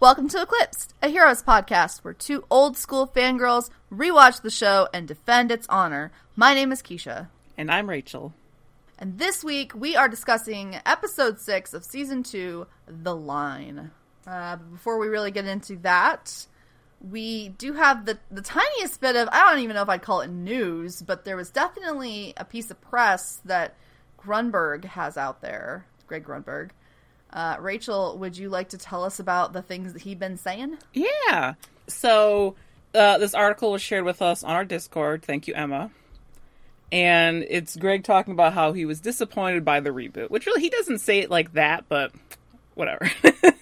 Welcome to Eclipsed, a Heroes podcast where two old school fangirls rewatch the show and defend its honor. My name is Keisha. And I'm Rachel. And this week we are discussing episode 6 of season 2, The Line. Uh, before we really get into that, we do have the, the tiniest bit of, I don't even know if I'd call it news, but there was definitely a piece of press that Grunberg has out there, Greg Grunberg. Uh, Rachel, would you like to tell us about the things that he'd been saying? Yeah. So uh, this article was shared with us on our Discord. Thank you, Emma. And it's Greg talking about how he was disappointed by the reboot, which really he doesn't say it like that, but whatever.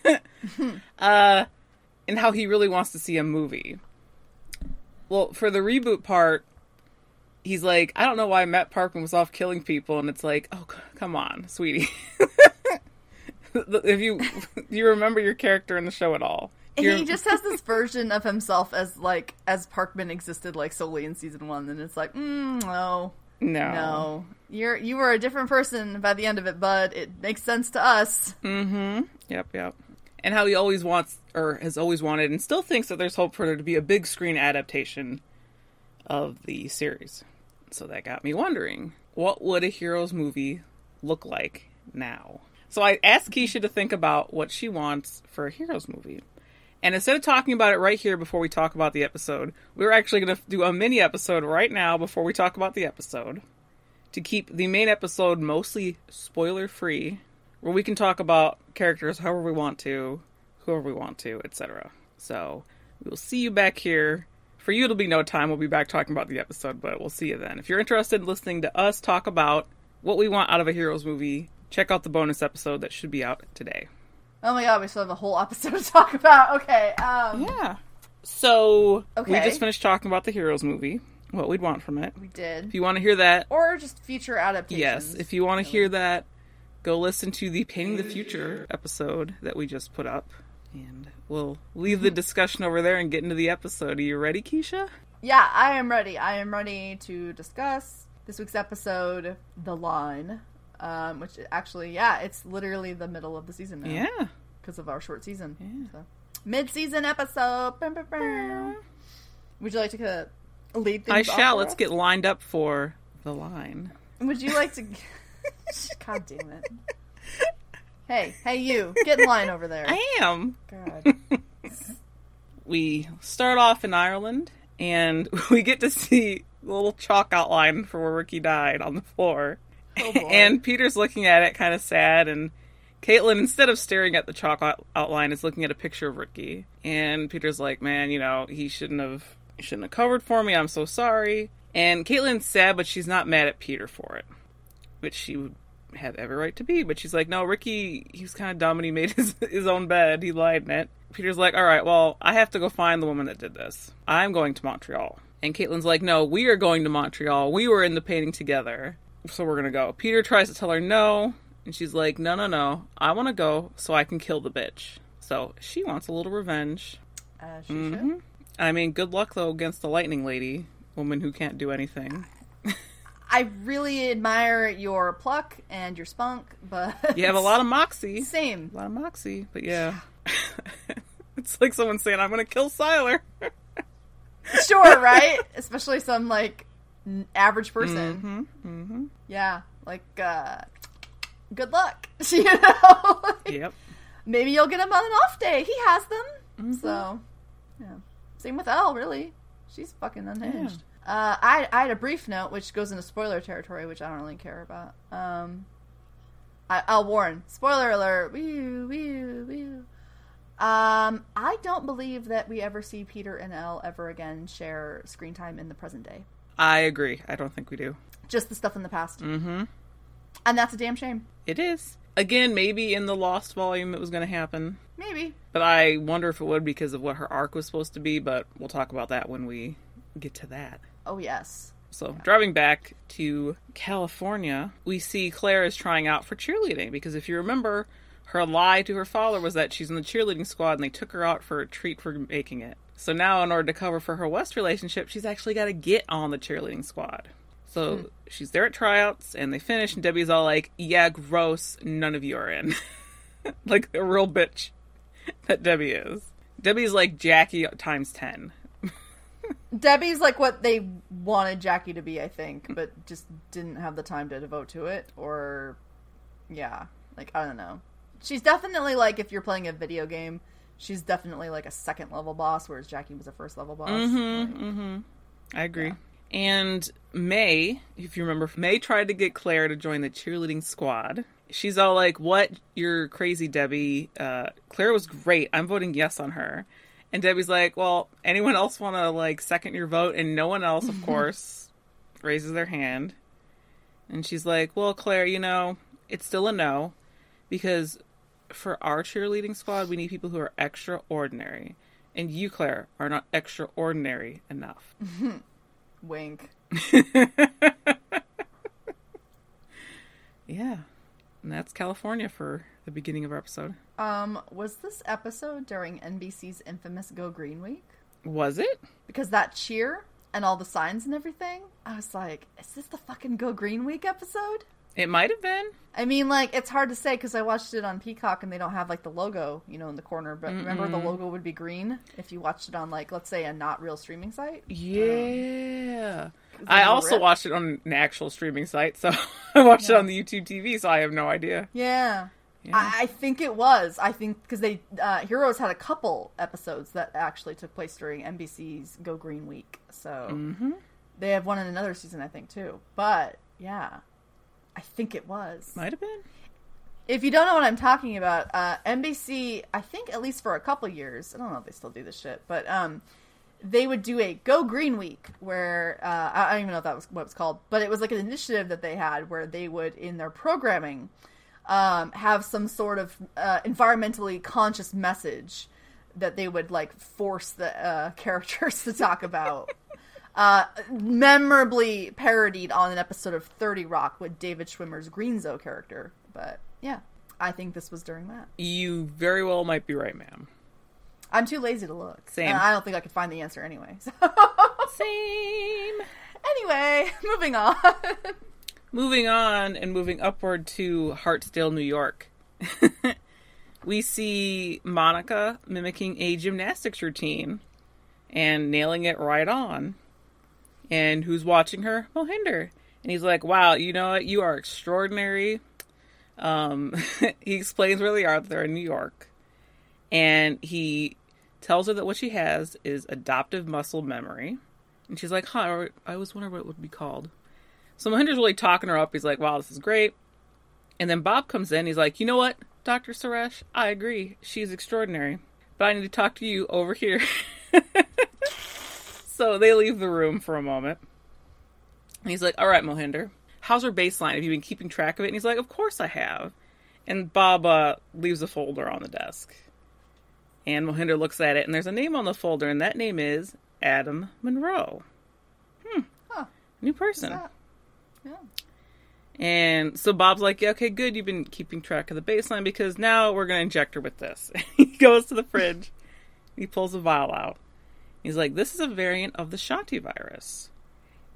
uh, and how he really wants to see a movie. Well, for the reboot part, he's like, I don't know why Matt Parkman was off killing people, and it's like, oh, c- come on, sweetie. if you you remember your character in the show at all, he just has this version of himself as like as Parkman existed like solely in season one, and it's like, mm, no, no, no, you're you were a different person by the end of it, bud. It makes sense to us. Mm-hmm. Yep, yep. And how he always wants or has always wanted, and still thinks that there's hope for there to be a big screen adaptation of the series. So that got me wondering, what would a Heroes movie look like now? So I asked Keisha to think about what she wants for a Heroes movie. And instead of talking about it right here before we talk about the episode, we're actually going to do a mini episode right now before we talk about the episode to keep the main episode mostly spoiler free, where we can talk about characters however we want to, whoever we want to, etc. So we will see you back here. For you, it'll be no time. We'll be back talking about the episode, but we'll see you then. If you're interested in listening to us talk about what we want out of a Heroes movie, check out the bonus episode that should be out today. Oh my god, we still have a whole episode to talk about. Okay. Um, Yeah. So okay. we just finished talking about the Heroes movie, what we'd want from it. we did. If you want to hear that, Or just future adaptations. yes. If you want to hear that, go listen to the Painting the Future episode that we just put up, and we'll leave the discussion over there and get into the episode. Are you ready, Keisha? Yeah, I am ready. I am ready to discuss this week's episode, The Line. Um, which actually, yeah, it's literally the middle of the season now. Yeah. Because of our short season. Yeah. So. Mid season episode. Would you like to uh, lead things I shall. Let's us? get lined up for the line. Would you like to. God damn it. Hey, hey, you. Get in line over there. I am. God. we start off in Ireland and we get to see the little chalk outline for where Ricky died on the floor. Oh, and Peter's looking at it kind of sad and Caitlin, instead of staring at the chalk outline, is looking at a picture of Ricky. And Peter's like, man, you know, he shouldn't have shouldn't have covered for me. I'm so sorry. And Caitlin's sad, but she's not mad at Peter for it. Which she would have every right to be. But she's like, no, Ricky, he was kind of dumb and he made his, his own bed. He lied in it. Peter's like, all right, well, I have to go find the woman that did this. I'm going to Montreal. And Caitlin's like, no, we are going to Montreal. We were in the painting together. So we're going to go. Peter tries to tell her no. And she's like, no, no, no. I want to go so I can kill the bitch. So she wants a little revenge. As she Mhm. should. I mean, good luck, though, against the lightning lady, woman who can't do anything. I really admire your pluck and your spunk, but. You have a lot of moxie. Same. A lot of moxie, but yeah. it's like someone saying, I'm going to kill Sylar. Sure, right? Especially some, like, average person. hmm hmm Yeah. Like, uh. Good luck. you know? Yep. Maybe you'll get him on an off day. He has them. Mm-hmm. So, yeah. Same with Elle, really. She's fucking unhinged. Uh, I, I had a brief note, which goes into spoiler territory, which I don't really care about. Um, I, I'll warn. Spoiler alert. Wee, wee, wee. Um, I don't believe that we ever see Peter and Elle ever again share screen time in the present day. I agree. I don't think we do. Just the stuff in the past. Mm hmm And that's a damn shame. It is. Again, maybe in the Lost volume it was going to happen. Maybe. But I wonder if it would because of what her arc was supposed to be, but we'll talk about that when we get to that. Oh, yes. So, driving back to California, we see Claire is trying out for cheerleading because if you remember, her lie to her father was that she's in the cheerleading squad and they took her out for a treat for making it. So now, in order to cover for her West relationship, she's actually got to get on the cheerleading squad. So hmm. she's there at tryouts and they finish, and Debbie's all like, Yeah, gross, none of you are in. like a real bitch. that Debbie is. Debbie's like Jackie times 10. Debbie's like what they wanted Jackie to be, I think, hmm. but just didn't have the time to devote to it. Or, yeah, like I don't know. She's definitely like if you're playing a video game, she's definitely like a second level boss, whereas Jackie was a first level boss. Mm-hmm, Like, mm-hmm. I agree. And May, if you remember, May tried to get Claire to join the cheerleading squad. She's all like, "What? You're crazy, Debbie. Uh, Claire was great. I'm voting yes on her." And Debbie's like, "Well, anyone else want to like second your vote?" And no one else, of course, raises their hand. And she's like, "Well, Claire, you know, it's still a no because for our cheerleading squad, we need people who are extraordinary." And you, Claire, are not extraordinary enough. Wink. Yeah. And that's California for the beginning of our episode. Um, was this episode during NBC's infamous Go Green Week? Was it? Because that cheer and all the signs and everything, I was like, is this the fucking Go Green Week episode? It might have been. I mean, like, it's hard to say because I watched it on Peacock and they don't have, like, the logo, you know, in the corner. But remember, the logo would be green if you watched it on, like, let's say a not real streaming site? Yeah. Is I also rip? watched it on an actual streaming site, so I watched it on the YouTube TV, so I have no idea. Yeah. Yeah. I, I think it was. I think because they uh, Heroes had a couple episodes that actually took place during NBC's Go Green Week, so Mm-hmm. they have one in another season, I think, too. But yeah, I think it was. Might have been. If you don't know what I'm talking about, uh, NBC, I think at least for a couple years, I don't know if they still do this shit, but um, they would do a Go Green Week where uh, I don't even know if that was what it was called, but it was like an initiative that they had where they would in their programming um, have some sort of uh, environmentally conscious message that they would like force the uh, characters to talk about. Uh, memorably parodied on an episode of 30 Rock with David Schwimmer's Greenzo character. But yeah, I think this was during that. You very well might be right, ma'am. I'm too lazy to look. Same. And I don't think I could find the answer anyway. So. Same. anyway, moving on. Moving on and moving upward to Hartsdale, New York. we see Monica mimicking a gymnastics routine and nailing it right on. And who's watching her? Mohinder. And he's like, wow, you know what? You are extraordinary. Um, he explains where they are. They're in New York. And he tells her that what she has is adoptive muscle memory. And she's like, huh, I always wonder what it would be called. So Mohinder's really talking her up. He's like, wow, this is great. And then Bob comes in. He's like, you know what, Dr. Suresh? I agree. She's extraordinary. But I need to talk to you over here. so they leave the room for a moment. And he's like, all right, Mohinder, how's her baseline? Have you been keeping track of it? And he's like, of course I have. And Bob uh, leaves a folder on the desk. And Mohinder looks at it, and there's a name on the folder, and that name is Adam Monroe. Hmm. Huh. New person. Yeah. And so Bob's like, yeah, okay, good. You've been keeping track of the baseline because now we're going to inject her with this. he goes to the fridge. He pulls a vial out. He's like, this is a variant of the Shanti virus.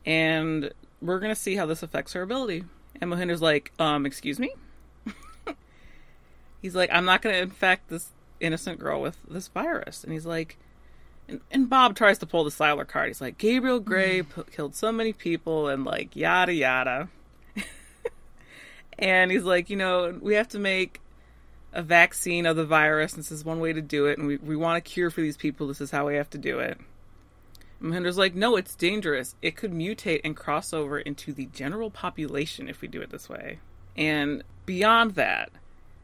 And we're going to see how this affects her ability. And Mohinder's like, um, excuse me? he's like, I'm not going to infect this innocent girl with this virus. And he's like, and, and Bob tries to pull the Sylar card. He's like, Gabriel Gray p- killed so many people and like yada yada. and he's like, you know, we have to make a vaccine of the virus. This is one way to do it. And we, we want a cure for these people. This is how we have to do it. And like, no, it's dangerous. It could mutate and cross over into the general population if we do it this way. And beyond that,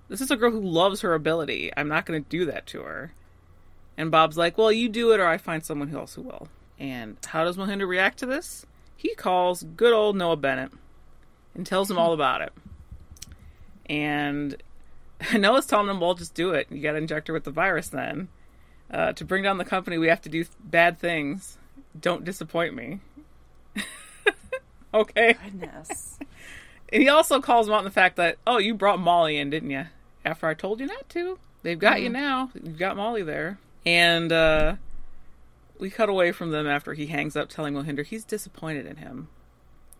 this is a girl who loves her ability. I'm not going to do that to her. And Bob's like, well, you do it or I find someone else who will. And how does Mohinder react to this? He calls good old Noah Bennett and tells him all about it. And Noah's telling them, well, just do it. You got to inject her with the virus then. Uh, to bring down the company, we have to do bad things. Don't disappoint me. okay. Goodness. And he also calls him out on the fact that, oh, you brought Molly in, didn't you? After I told you not to. They've got you now. You've got Molly there. And uh, we cut away from them after he hangs up, telling Mohinder he's disappointed in him.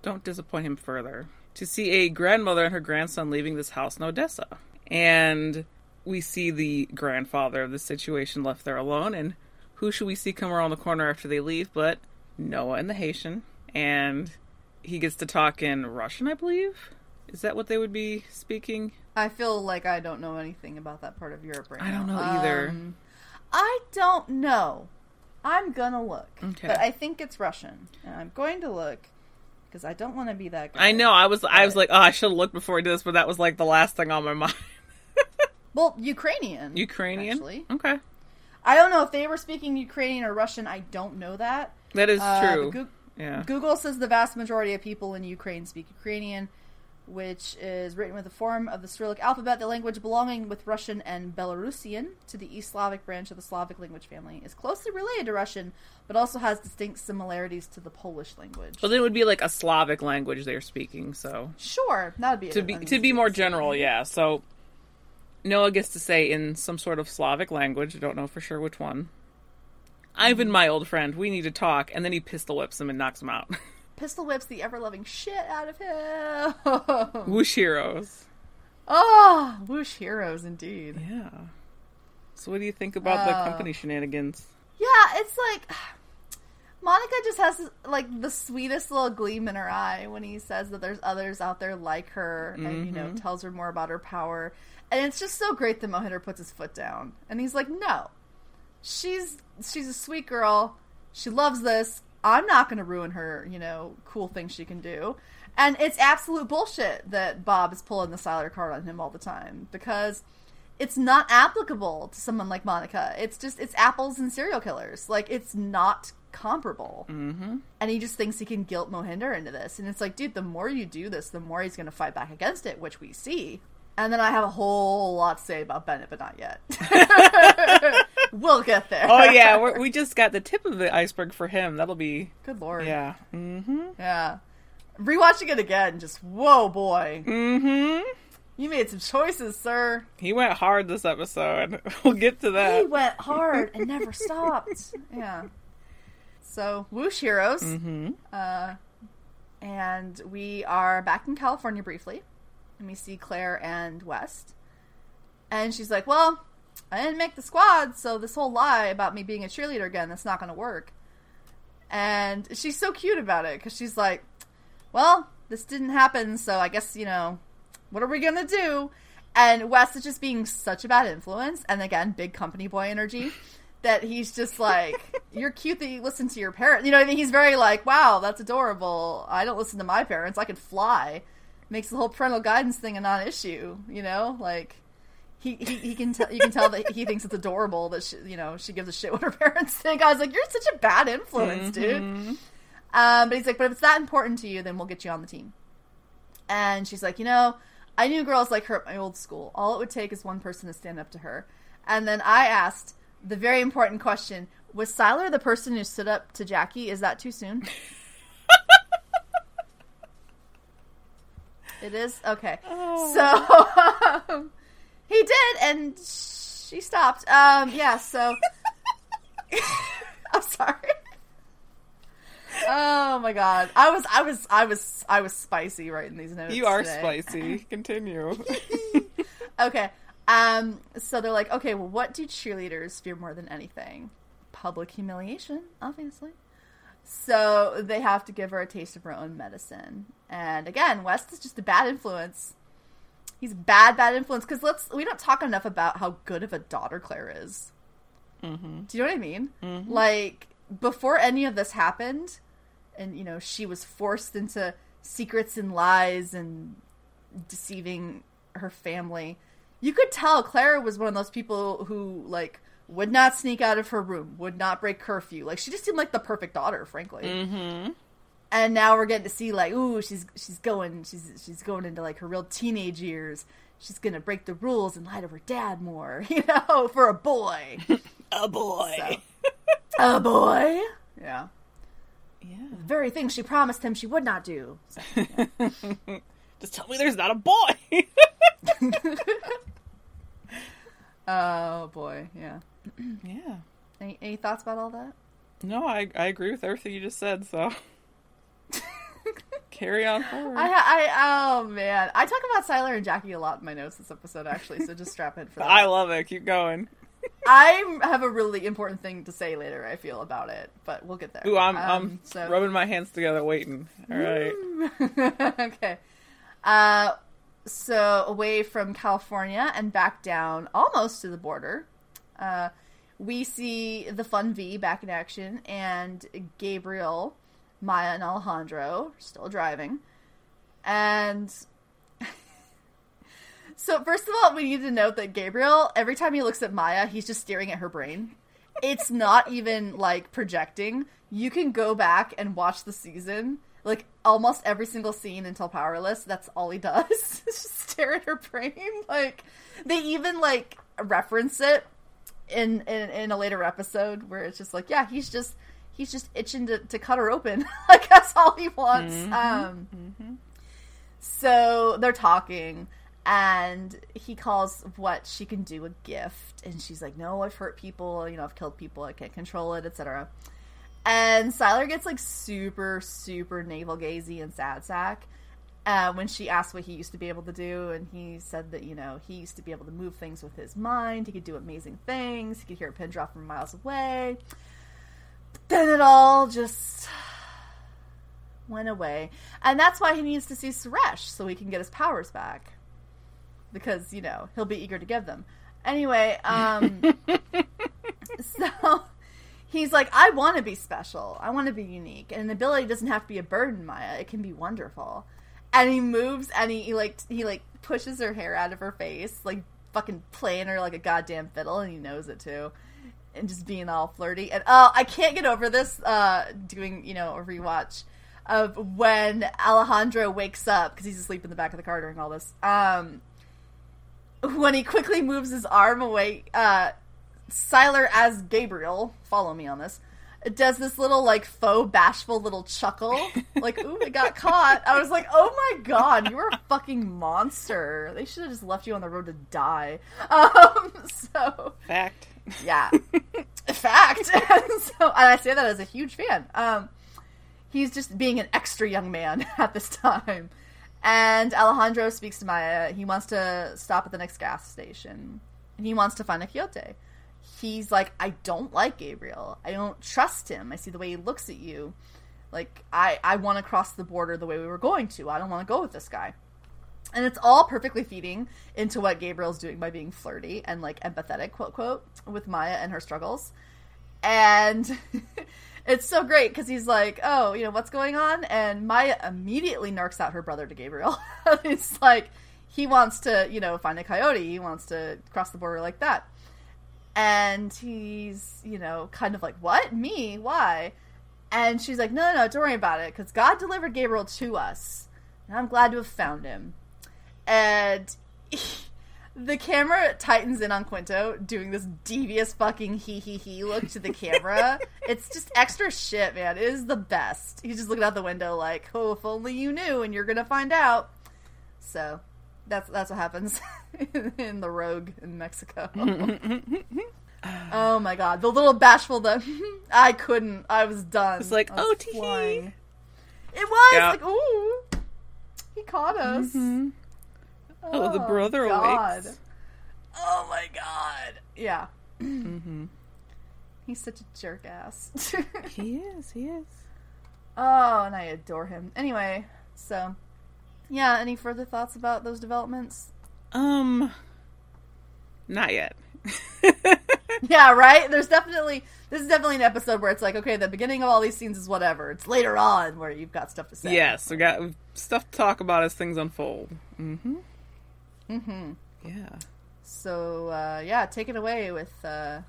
Don't disappoint him further. To see a grandmother and her grandson leaving this house in Odessa. And we see the grandfather of the situation left there alone, and who should we see come around the corner after they leave but Noah and the Haitian, and he gets to talk in Russian, I believe. Is that what they would be speaking? I feel like I don't know anything about that part of Europe right I don't know either. Um, I don't know. I'm gonna look, Okay. but I think it's Russian, and I'm going to look because I don't want to be that guy. I know. I was. I was like, oh, I should have looked before I did this, but that was like the last thing on my mind. Well, Ukrainian. Ukrainian. Actually, Okay, I don't know if they were speaking Ukrainian or Russian. I don't know that. that is Uh, true. Goo- yeah. Google says the vast majority of people in Ukraine speak Ukrainian, which is written with a form of the Cyrillic alphabet. The language belonging with Russian and Belarusian to the East Slavic branch of the Slavic language family is closely related to Russian, but also has distinct similarities to the Polish language. Well, then it would be like a Slavic language they're speaking. So Sure, that'd be to be to be more general, yeah. So Noah gets to say in some sort of Slavic language. I don't know for sure which one. Ivan, my old friend, we need to talk, and then he pistol whips him and knocks him out. Pistol whips the ever loving shit out of him. Whoosh heroes. oh, whoosh heroes indeed. Yeah. So what do you think about the Oh. company shenanigans? Yeah, it's like Monica just has like the sweetest little gleam in her eye when he says that there's others out there like her, and you know mm-hmm. tells her more about her power. And it's just so great that Mohinder puts his foot down, and he's like, "No, she's she's a sweet girl. She loves this. I'm not going to ruin her, you know, cool things she can do." And it's absolute bullshit that Bob is pulling the Sylar card on him all the time because it's not applicable to someone like Monica. It's just it's apples and serial killers. Like it's not comparable. Mm-hmm. And he just thinks he can guilt Mohinder into this. And it's like, dude, the more you do this, the more he's going to fight back against it, which we see. And then I have a whole lot to say about Bennett, but not yet. we'll get there. Oh yeah, we're, we just got the tip of the iceberg for him. That'll be Good lord. yeah. Mm-hmm. Yeah. Rewatching it again, just whoa, boy. Mm-hmm. You made some choices, sir. He went hard this episode. We'll get to that. He went hard and never stopped. Yeah. So, whoosh heroes. Mm-hmm. Uh, and we are back in California briefly. And we see Claire and West. And she's like, Well, I didn't make the squad, so this whole lie about me being a cheerleader again, that's not going to work. And she's so cute about it because she's like, Well, this didn't happen, so I guess, you know, what are we going to do? And Wes is just being such a bad influence. And again, big company boy energy. That he's just like, you're cute that you listen to your parents. You know, I mean, he's very like, wow, that's adorable. I don't listen to my parents. I could fly. Makes the whole parental guidance thing a non-issue. You know, like he he, he can tell you can tell that he thinks it's adorable that she, you know she gives a shit what her parents think. I was like, you're such a bad influence, dude. Um, but he's like, but if it's that important to you, then we'll get you on the team. And she's like, you know, I knew girls like her at my old school. All it would take is one person to stand up to her. And then I asked the very important question Was Sylar the person who stood up to Jackie? Is that too soon? it is? Okay. So he did, and she stopped. Um, yeah, so. I'm sorry. Oh my god. I was I was I was I was spicy writing these notes. You are today. spicy. Continue. Okay. Um so they're like, okay, well what do cheerleaders fear more than anything? Public humiliation, obviously. So they have to give her a taste of her own medicine. And again, West is just a bad influence. He's bad, bad influence. Because let's we don't talk enough about how good of a daughter Claire is. mm-hmm. Do you know what I mean? Like before any of this happened, and you know she was forced into secrets and lies and deceiving her family. You could tell Clara was one of those people who like would not sneak out of her room, would not break curfew. Like she just seemed like the perfect daughter, frankly. Mm-hmm. And now we're getting to see like, ooh, she's she's going she's she's going into like her real teenage years. She's gonna break the rules and lie to her dad more, you know, for a boy. A boy. So. a boy. Yeah. Yeah. The very thing she promised him she would not do. So, Just tell me there's not a boy. oh boy, yeah. yeah. Any, any thoughts about all that? No, I I agree with everything you just said. So Carry on forward. I, I, oh man, I talk about Sylar and Jackie a lot in my notes this episode, actually. So just strap in for that. I love it. Keep going. I have a really important thing to say later. I feel about it, but we'll get there. Ooh, I'm, Um, I'm so- rubbing my hands together, waiting. All right. okay. Uh, so away from California and back down almost to the border, uh, we see the Fun V back in action, and Gabriel, Maya, and Alejandro still driving. And so, first of all, we need to note that Gabriel, every time he looks at Maya, he's just staring at her brain. It's not even like projecting. You can go back and watch the season. Like almost every single scene until Powerless, that's all he does. just stare at her brain. Like they even like reference it in, in in a later episode where it's just like, yeah, he's just he's just itching to, to cut her open. like that's all he wants. Um so they're talking, and he calls what she can do a gift, and she's like, "No, I've hurt people. You know, I've killed people. I can't control it, etc." And Sylar gets like super, super navel gazy and sad sack uh, when she asked what he used to be able to do, and he said that you know he used to be able to move things with his mind. He could do amazing things. He could hear a pin drop from miles away. But then it all just went away. And that's why he needs to see Suresh so he can get his powers back. Because, you know, he'll be eager to give them. Anyway, um so he's like, I want to be special. I want to be unique. And an ability doesn't have to be a burden, Maya. It can be wonderful. And he moves and he, he like he like pushes her hair out of her face, like fucking playing her like a goddamn fiddle, and he knows it too. And just being all flirty. And oh, I can't get over this uh doing, you know, a rewatch of when Alejandro wakes up because he's asleep in the back of the car during all this. Um, when he quickly moves his arm away, uh, Sylar as Gabriel, follow me on this, does this little like faux bashful little chuckle, like "Ooh, I got caught." I was like, "Oh my god, you are a fucking monster!" They should have just left you on the road to die. Um, so Fact. yeah, fact. and so, and I say that as a huge fan. Um, he's just being an extra young man at this time. And Alejandro speaks to Maya. He wants to stop at the next gas station. And he wants to find a coyote. He's like, I don't like Gabriel. I don't trust him. I see the way he looks at you. Like, I, I want to cross the border the way we were going to. I don't want to go with this guy. And it's all perfectly feeding into what Gabriel's doing by being flirty and like empathetic, quote, quote, with Maya and her struggles. And it's so great because he's like, oh, you know, what's going on? And Maya immediately narks out her brother to Gabriel. it's like, he wants to, you know, find a coyote. He wants to cross the border like that. And he's, you know, kind of like, what? Me? Why? And she's like, no, no, no, don't worry about it because God delivered Gabriel to us. And I'm glad to have found him. And the camera tightens in on Quinto doing this devious fucking hee hee hee look to the camera. it's just extra shit, man. It is the best. He's just looking out the window like, oh, if only you knew, and you're gonna find out. So that's that's what happens in the Rogue in Mexico. oh my god, the little bashful the I couldn't. I was done. It's like, oh, tee flying. It was Yeah. like, ooh, he caught us. Oh, the brother God. awakes. Oh my god. Yeah. Mm-hmm. He's such a jerk ass. He is. He is. oh, and I adore him. Anyway, so yeah, any further thoughts about those developments? Um, not yet. Yeah, right? There's definitely this is definitely an episode where it's like, okay, the beginning of all these scenes is whatever. It's later on where you've got stuff to say. yes, we got stuff to talk about as things unfold. Mm-hmm. Mm-hmm. Yeah. So uh, yeah, take it away with uh,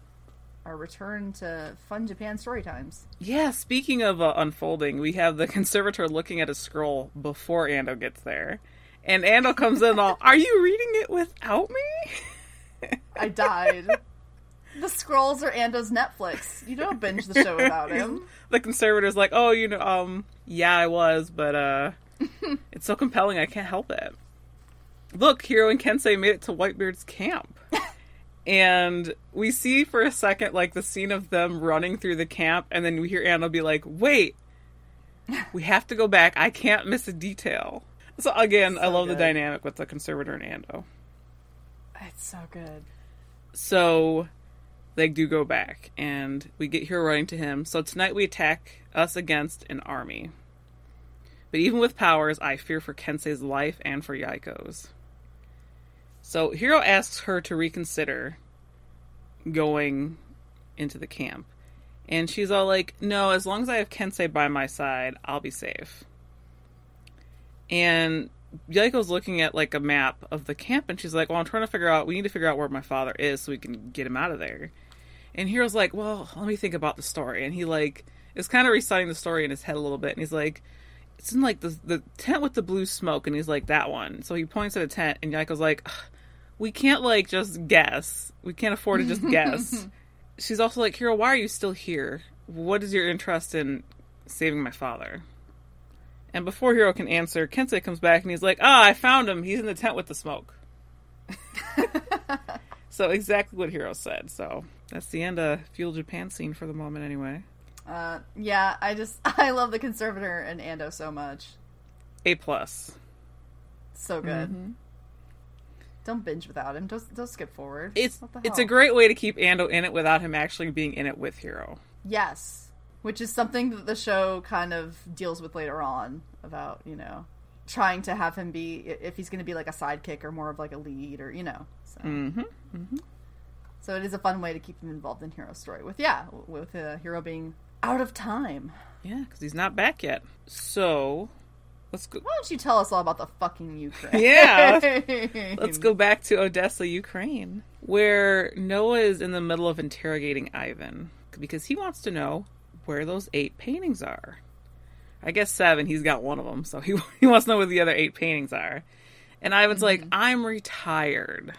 our return to fun Japan story times. Yeah, speaking of uh, unfolding, we have the conservator looking at a scroll before Ando gets there. And Ando comes in all, Are you reading it without me? I died. the scrolls are Ando's Netflix. You don't binge the show without him. the conservator's like, Oh, you know, um, yeah, I was, but uh, it's so compelling, I can't help it. Look, Hiro and Kensei made it to Whitebeard's camp. And we see for a second, like, the scene of them running through the camp, and then we hear Ando be like, Wait, We have to go back. I can't miss a detail. So again, I love good. the dynamic with the conservator and Ando. It's so good. So they do go back, and we get here writing to him. So tonight we attack us against an army. But even with powers, I fear for Kensei's life and for Yaeko's. So Hiro asks her to reconsider going into the camp. And she's all like, no, as long as I have Kensei by my side, I'll be safe. And Yaeko's looking at like a map of the camp and she's like, Well, I'm trying to figure out we need to figure out where my father is so we can get him out of there. And Hiro's like, Well, let me think about the story and he like is kind of reciting the story in his head a little bit and he's like it's in like the the tent with the blue smoke and he's like that one. So he points at a tent and Yaeko's like "Ugh, we can't like just guess. We can't afford to just guess. She's also like, Hiro, why are you still here? What is your interest in saving my father? And before Hiro can answer, Kensei comes back and he's like, Ah, I found him. He's in the tent with the smoke. so exactly what Hiro said. So that's the end of Feudal Japan scene for the moment anyway. Uh, yeah, I just I love the conservator and Ando so much. A plus. So good. Mm-hmm. Don't binge without him. Don't don't skip forward. It's it's a great way to keep Ando in it without him actually being in it with Hiro. yes, which is something that the show kind of deals with later on about you know trying to have him be if he's going to be like a sidekick or more of like a lead or you know. So. Mm-hmm. So it is a fun way to keep him involved in Hiro's story. With yeah, with uh, Hero being out of time. Yeah, because he's not back yet. So let's go. Why don't you tell us all about the fucking Ukraine? Yeah, Let's go back to Odessa, Ukraine, where Noah is in the middle of interrogating Ivan because he wants to know where those eight paintings are. I guess seven. He's got one of them, so he he wants to know where the other eight paintings are. And Ivan's like, mm-hmm. "I'm retired.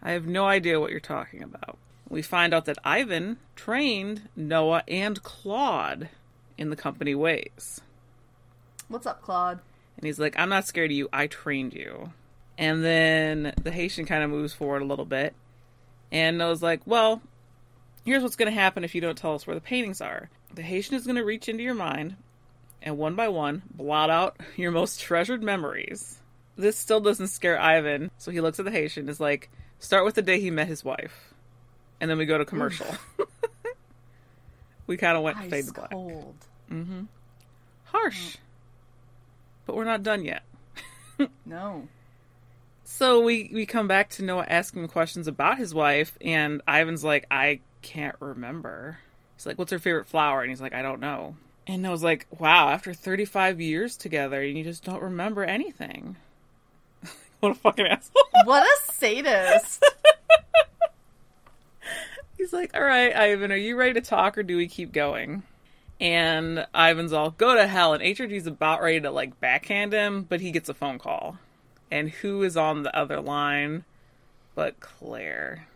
I have no idea what you're talking about." We find out that Ivan trained Noah and Claude in the company ways. What's up, Claude? And he's like, I'm not scared of you. I trained you. And then the Haitian kind of moves forward a little bit. And Noah's like, Well, here's what's going to happen if you don't tell us where the paintings are. The Haitian is going to reach into your mind and one by one blot out your most treasured memories. This still doesn't scare Ivan. So he looks at the Haitian and is like, Start with the day he met his wife. And then we go to commercial. we kind of went fade Ice to black. cold. Mm-hmm. Harsh. But we're not done yet. No. So we we come back to Noah asking questions about his wife, and Ivan's like, I can't remember. He's like, What's her favorite flower? And he's like, I don't know. And Noah's like, Wow, after 35 years together, you just don't remember anything. what a fucking asshole. What a sadist. He's like, All right, Ivan, are you ready to talk or do we keep going? And Ivan's all, Go to hell. And HRG's about ready to like backhand him, but he gets a phone call. And who is on the other line but Claire?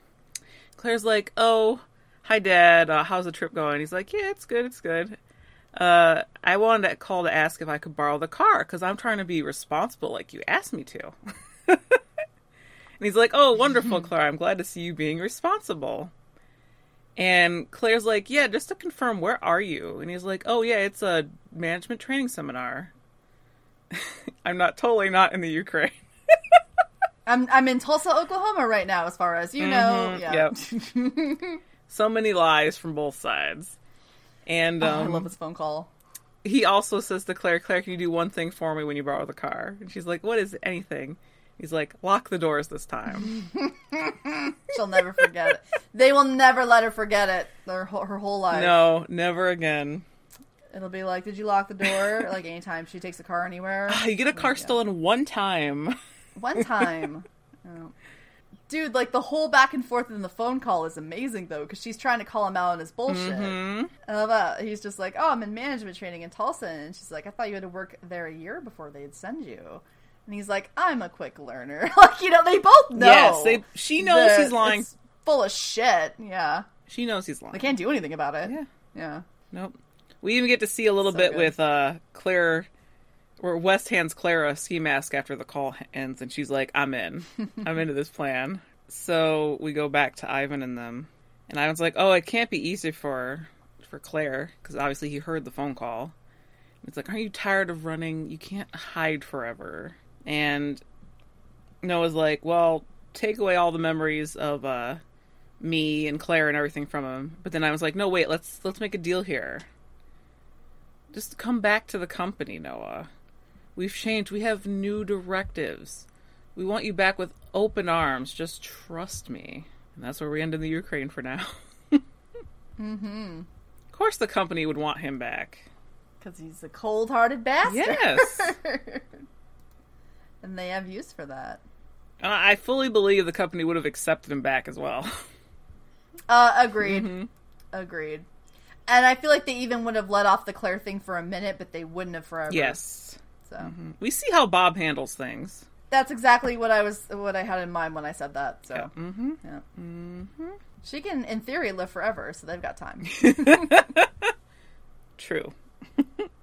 Claire's like, "Oh, hi, Dad. Uh, how's the trip going?" He's like, "Yeah, it's good. It's good. Uh, I wanted to call to ask if I could borrow the car because I'm trying to be responsible, like you asked me to." and he's like, "Oh, wonderful, Claire. I'm glad to see you being responsible." And Claire's like, "Yeah, just to confirm, where are you?" And he's like, "Oh, yeah, it's a management training seminar." I'm not totally not in the Ukraine. I'm I'm in Tulsa, Oklahoma right now, as far as you know. Mhm, Yeah. So many lies from both sides. And Oh, um, I love this phone call. he also says to Claire, Claire, can you do one thing for me when you borrow the car? And she's like, what is anything? He's like, lock the doors this time. She'll never forget it. They will never let her forget it. Her whole, her whole life. no, never again. It'll be like, did you lock the door? Like anytime she takes a car anywhere. You get a car Yeah. stolen one time. One time. Oh. Dude, like the whole back and forth in the phone call is amazing though, because she's trying to call him out on his bullshit. Mhm. I love that. He's just like, "Oh, I'm in management training in Tulsa," and she's like, "I thought you had to work there a year before they'd send you." And he's like, "I'm a quick learner." like you know, they both know. Yes, they, she knows that he's lying. full of shit. Yeah, She knows he's lying. they can't do anything about it. Yeah. yeah. Nope. We even get to see a little So bit good. with uh Claire or West hands Claire a ski mask after the call ends and she's like, I'm in. I'm into this plan. So we go back to Ivan and them. And Ivan's like, Oh, it can't be easy for for Claire because obviously he heard the phone call. It's like, aren't you tired of running? You can't hide forever. And Noah's like, well, take away all the memories of uh, me and Claire and everything from him. But then I was like, no, wait, let's let's make a deal here. Just come back to the company, Noah. We've changed. We have new directives. We want you back with open arms. Just trust me. And that's where we end in the Ukraine for now. Mm-hmm. Of course, the company would want him back. Because he's a cold-hearted bastard. Yes. and they have use for that. And I fully believe the company would have accepted him back as well. Uh, agreed. Agreed. And I feel like they even would have let off the Claire thing for a minute, but they wouldn't have forever. yes. So We see how Bob handles things. that's exactly what I was, what I had in mind when I said that. So Yeah. Mm-hmm. yeah. Mm-hmm. she can, in theory, live forever. So they've got time. True.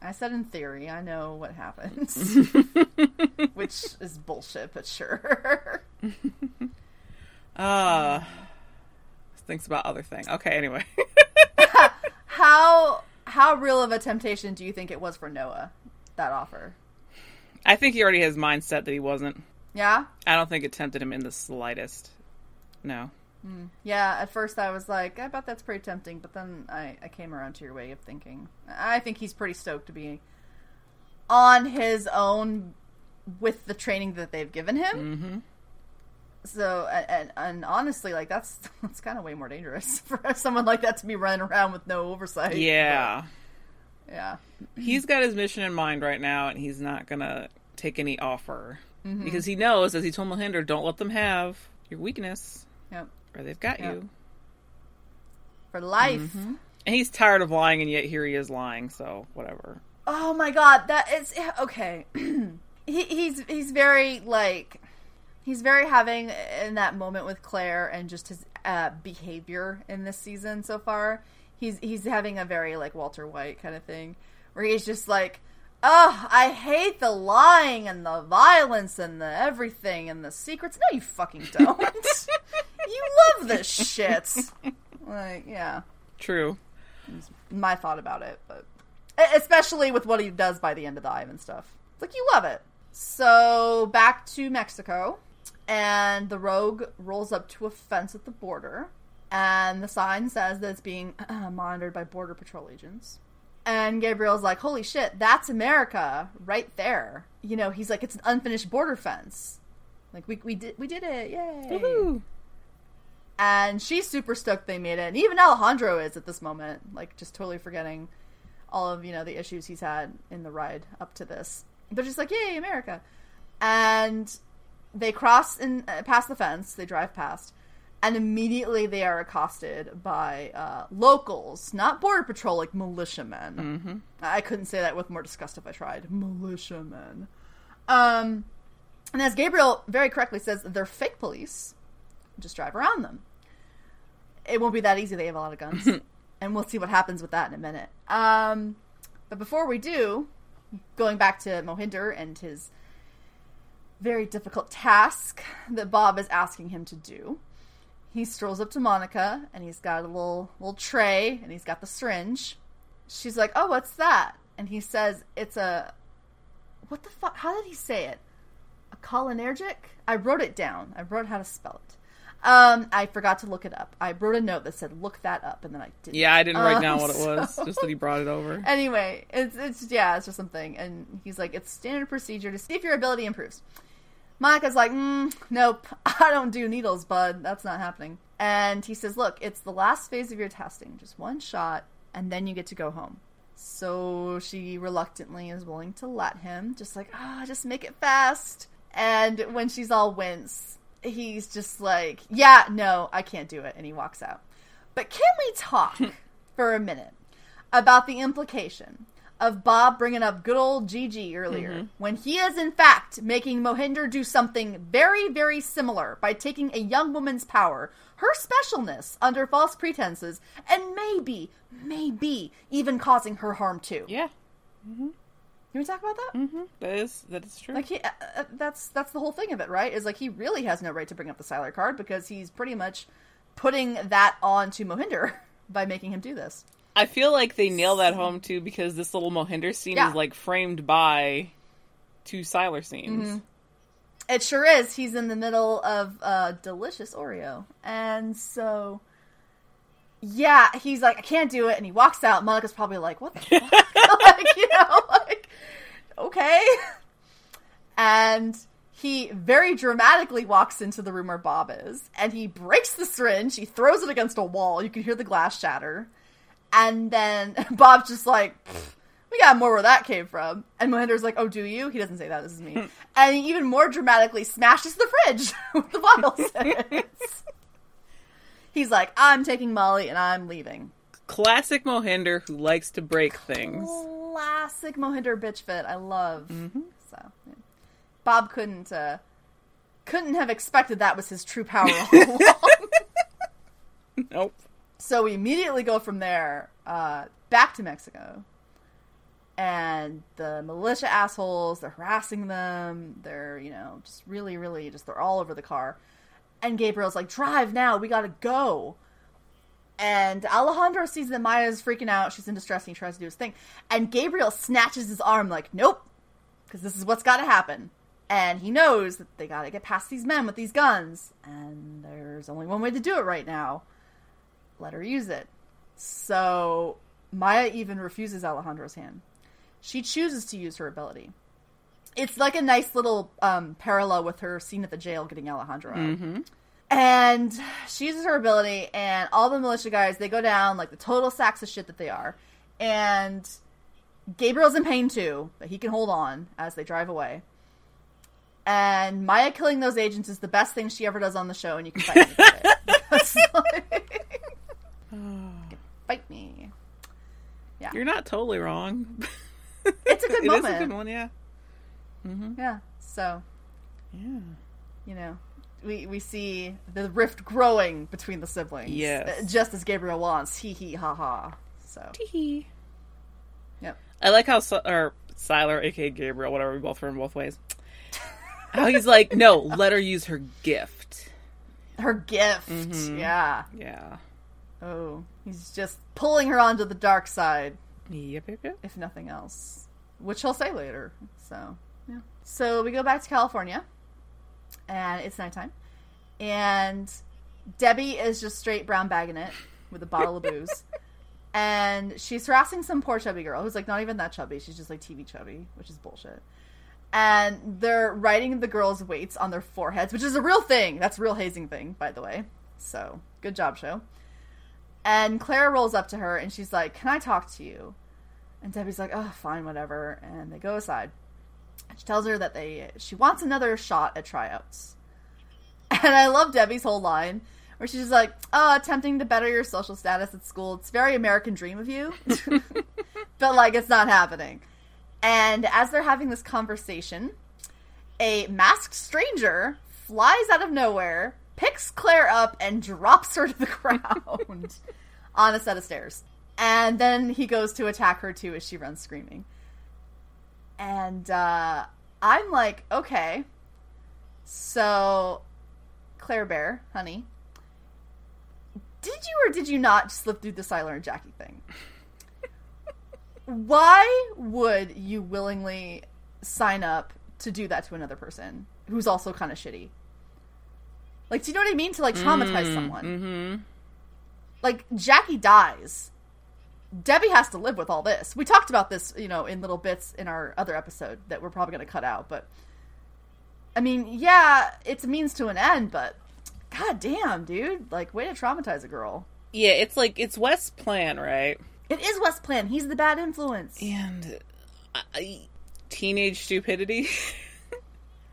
I said in theory. I know what happens, which is bullshit, but sure. Uh thinks about other thing. Okay, anyway. how how real of a temptation do you think it was for Noah that offer? I think he already has mindset that he wasn't. Yeah. I don't think it tempted him in the slightest. No. Yeah, at first I was like, I bet that's pretty tempting, but then I, I came around to your way of thinking. I think he's pretty stoked to be on his own with the training that they've given him. Mm-hmm. So, and, and, and honestly, like that's that's kind of way more dangerous for someone like that to be running around with no oversight. Yeah. But, yeah. He's got his mission in mind right now, and he's not gonna take any offer because he knows, as he told Mohinder, don't let them have your weakness, Yep. Or they've got you. For life. And he's tired of lying, and yet here he is lying. So whatever. Oh my god, that is okay. he, he's he's very like he's very having in that moment with Claire and just his uh, behavior in this season so far. He's he's having a very like Walter White kind of thing where he's just like, "Oh, I hate the lying and the violence and the everything and the secrets." No, you fucking don't. You love this shit. Like, yeah True. my thought about it, but especially with what he does by the end of the Ivan stuff. It's like you love it. So back to Mexico, and the rogue rolls up to a fence at the border, and the sign says that it's being monitored by border patrol agents. And Gabriel's like, "Holy shit, that's America right there!" You know, he's like, "It's an unfinished border fence. Like we we did we did it, yay!" Woohoo. And she's super stoked they made it. And even Alejandro is at this moment, like just totally forgetting all of you know the issues he's had in the ride up to this. They're just like, "Yay, America!" And they cross and uh, past the fence. They drive past, and immediately they are accosted by uh, locals, not border patrol, like militiamen. Mm-hmm. I couldn't say that with more disgust if I tried. Militiamen. Um, and as Gabriel very correctly says, they're fake police. Just drive around them. It won't be that easy. They have a lot of guns, and we'll see what happens with that in a minute. Um, but before we do, going back to Mohinder and his very difficult task that Bob is asking him to do, he strolls up to Monica and he's got a little little tray and he's got the syringe. She's like, "Oh, what's that?" And he says, "It's a what the fuck? How did he say it? A cholinergic? I wrote it down. I wrote how to spell it. Um, I forgot to look it up. I wrote a note that said, "Look that up," and then I didn't. Yeah, I didn't write Um, down what it was, just that he brought it over. Anyway, it's it's yeah, it's just something, and he's like, it's standard procedure to see if your ability improves. Monica's like, mm, nope, I don't do needles, bud. That's not happening. And he says, look, it's the last phase of your testing, just one shot, and then you get to go home. So she reluctantly is willing to let him, just like, ah, just make it fast. And when she's all wince, he's just like, yeah, no, I can't do it, and he walks out. But can we talk for a minute about the implication of Bob bringing up good old Gigi earlier mm-hmm. when he is in fact making Mohinder do something very, very similar by taking a young woman's power, her specialness, under false pretenses, and maybe, maybe even causing her harm too. Yeah, mm-hmm. Can we talk about that? Mm-hmm. that is that is true. Like he, uh, uh, that's that's the whole thing of it, right? Is like he really has no right to bring up the Sylar card because he's pretty much putting that on to Mohinder by making him do this. I feel like they nail that home too because this little Mohinder scene Yeah. is like framed by two Sylar scenes. Mm-hmm. It sure is. He's in the middle of a delicious Oreo. And so, yeah, he's like, I can't do it. And he walks out. Monica's probably like, what the fuck? like, you know, like, okay. And he very dramatically walks into the room where Bob is. And he breaks the syringe. He throws it against a wall. You can hear the glass shatter. And then Bob's just like, we got more where that came from. And Mohinder's like, oh, do you? He doesn't say that. This is me. and he even more dramatically smashes the fridge with the vials. He's like, I'm taking Molly and I'm leaving. Classic Mohinder who likes to break things. Classic Mohinder bitch fit. I love. So yeah. Bob couldn't uh, couldn't have expected that was his true power. Nope. So we immediately go from there uh, back to Mexico. And the militia assholes, they're harassing them. They're, you know, just really, really just, they're all over the car. And Gabriel's like, drive now, we gotta go. And Alejandro sees that Maya's freaking out. She's in distress and he tries to do his thing. And Gabriel snatches his arm, like, nope, because this is what's gotta happen. And he knows that they gotta get past these men with these guns. And there's only one way to do it right now let her use it. So Maya even refuses Alejandro's hand. She chooses to use her ability. It's like a nice little um, parallel with her scene at the jail getting Alejandro out. And she uses her ability, and all the militia guys they go down like the total sacks of shit that they are. And Gabriel's in pain too, but he can hold on as they drive away. And Maya killing those agents is the best thing she ever does on the show, and you can fight me for it. Because, like, fight me. Yeah. You're not totally wrong. It's a good moment. It is a good one, yeah. Mm-hmm. Yeah. So, Yeah. you know, we we see the rift growing between the siblings. Yes. uh, Just as Gabriel wants. Hee hee ha ha. So, Tee-hee. yep. I like how, or Sylar, aka Gabriel, whatever, we both from both ways. How he's like, no, let her use her gift. Her gift. Mm-hmm. Yeah. Yeah. Oh, he's just pulling her onto the dark side, Yep, yep, yep. if nothing else. Which he'll say later. So, yeah. So we go back to California, and it's nighttime. And Debbie is just straight brown bagging it with a bottle of booze. And she's harassing some poor chubby girl who's like not even that chubby. She's just like TV chubby, which is bullshit. And they're writing the girls' weights on their foreheads, which is a real thing. That's a real hazing thing, by the way. So, good job, show. And Claire rolls up to her and she's like, Can I talk to you? And Debbie's like, Oh, fine, whatever. And they go aside. She tells her that they she wants another shot at tryouts. And I love Debbie's whole line where she's like, Oh, attempting to better your social status at school. It's very American dream of you. but like it's not happening. And as they're having this conversation, a masked stranger flies out of nowhere, picks Claire up, and drops her to the ground on a set of stairs. And then he goes to attack her too as she runs screaming. And uh, I'm like, okay. So, Claire Bear, honey, did you or did you not slip through the Sylar and Jackie thing? Why would you willingly sign up to do that to another person who's also kind of shitty? Like, do you know what I mean? To like traumatize someone. Mm-hmm. Like, Jackie dies. Debbie has to live with all this. We talked about this, you know, in little bits in our other episode that we're probably going to cut out, but I mean, yeah, it's a means to an end, but god damn, dude, like way to traumatize a girl. Yeah, it's like, it's West's plan, right? It is West's Plan. He's the bad influence. And I, I- teenage stupidity.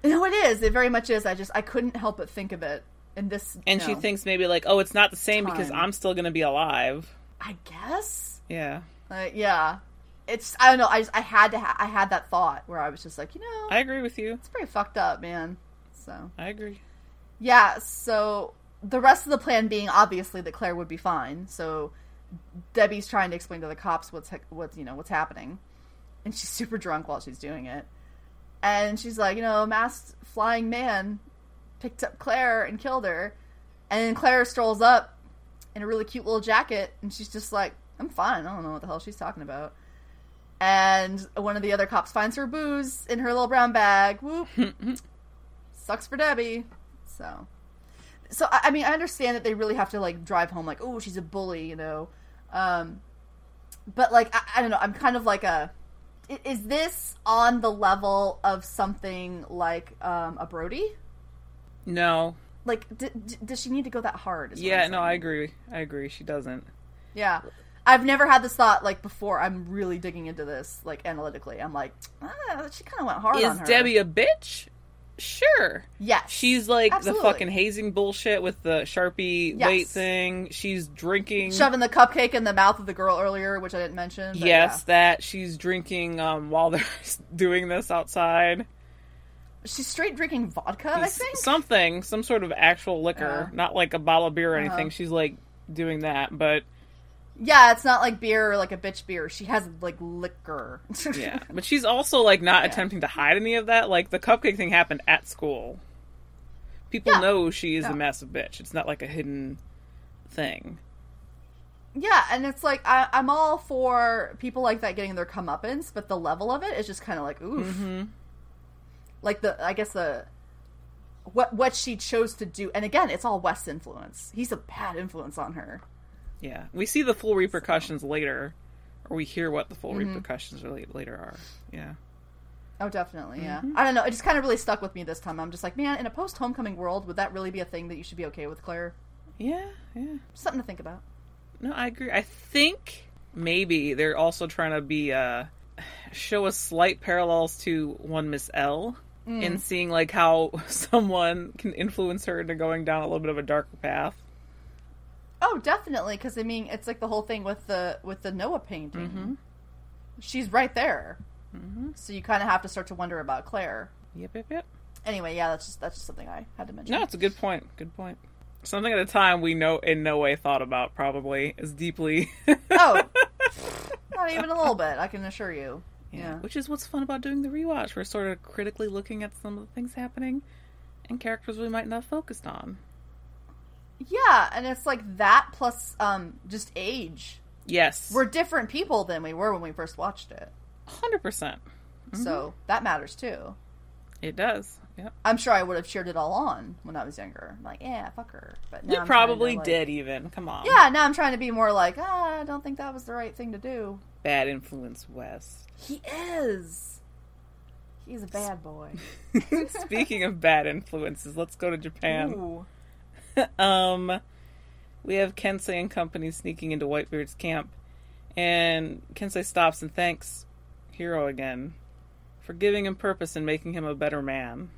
No, it is. It very much is. I just I couldn't help but think of it in this. and she thinks maybe like, oh, it's not the same because I'm still going to be alive. I guess. Yeah. Uh, yeah. It's I don't know. I just I had to ha- I had that thought where I was just like, you know, I agree with you. it's pretty fucked up, man. So I agree. yeah. So the rest of the plan being obviously that Claire would be fine. So Debbie's trying to explain to the cops what's what's you know what's happening, and she's super drunk while she's doing it, and she's like, you know, a masked flying man picked up Claire and killed her, and Claire strolls up in a really cute little jacket, and she's just like, I'm fine. I don't know what the hell she's talking about. And one of the other cops finds her booze in her little brown bag. Whoop. Sucks for Debbie. So, so I I mean, I understand that they really have to like drive home, like, oh, she's a bully, you know. Um, but like, I, I don't know. I'm kind of like a. Is this on the level of something like um, a Brody? No. Like, d- d- does she need to go that hard? Yeah, no. I agree. I agree. She doesn't. Yeah. I've never had this thought like before. I'm really digging into this like analytically. I'm like, ah, she kind of went hard on Is. Debbie a bitch? Sure. Yes, She's like Absolutely. the fucking hazing bullshit with the Sharpie Yes. weight thing. She's drinking. shoving the cupcake in the mouth of the girl earlier, which I didn't mention. yes, that she's drinking um, while they're doing this outside. she's straight drinking vodka. I think. something, some sort of actual liquor, Yeah. not like a bottle of beer or anything. Uh-huh. She's like doing that, but Yeah, it's not like beer or like a bitch beer. She has like liquor. yeah, but she's also like not Yeah. attempting to hide any of that. Like the cupcake thing happened at school. People Yeah. know she is Yeah. a massive bitch. It's not like a hidden thing. yeah, and it's like I, I'm all for people like that getting their comeuppance, but the level of it is just kind of like oof. Mm-hmm. Like the I guess the what what she chose to do, and again, it's all Wes influence. He's a bad influence on her. Yeah, we see the full repercussions later, or we hear what the full Mm-hmm. repercussions really later are. Yeah, Oh, definitely, yeah. Mm-hmm. I don't know. It just kind of really stuck with me this time. I'm just like, man, in a post homecoming world, would that really be a thing that you should be okay with, Claire? yeah, yeah. Something to think about. No, I agree. I think maybe they're also trying to be uh show us slight parallels to one Miss L Mm. in seeing like how someone can influence her into going down a little bit of a darker path. Oh, definitely, because I mean, it's like the whole thing with the with the Noah painting. Mm-hmm. She's right there, so you kind of have to start to wonder about Claire. Yep, yep, yep. Anyway, yeah, that's just that's just something I had to mention. No, it's a good point. Good point. Something at a time we know in no way thought about probably as deeply. Oh, not even a little bit. I can assure you. Yeah. Which is what's fun about doing the rewatch. We're sort of critically looking at some of the things happening and characters we might not have focused on. Yeah, and it's like that plus um just age. Yes. We're different people than we were when we first watched it. 100%. percent So that matters too. It does. Yep. I'm sure I would have cheered it all on when I was younger. Like, yeah, fuck her. But now You I'm probably like- did even. Come on. Yeah, now I'm trying to be more like, ah, I don't think that was the right thing to do. Bad influence Wes. He is. He's a bad boy. Speaking of bad influences, let's go to Japan. Ooh. um, we have Kensei and company sneaking into Whitebeard's camp, and Kensei stops and thanks Hiro again for giving him purpose and making him a better man.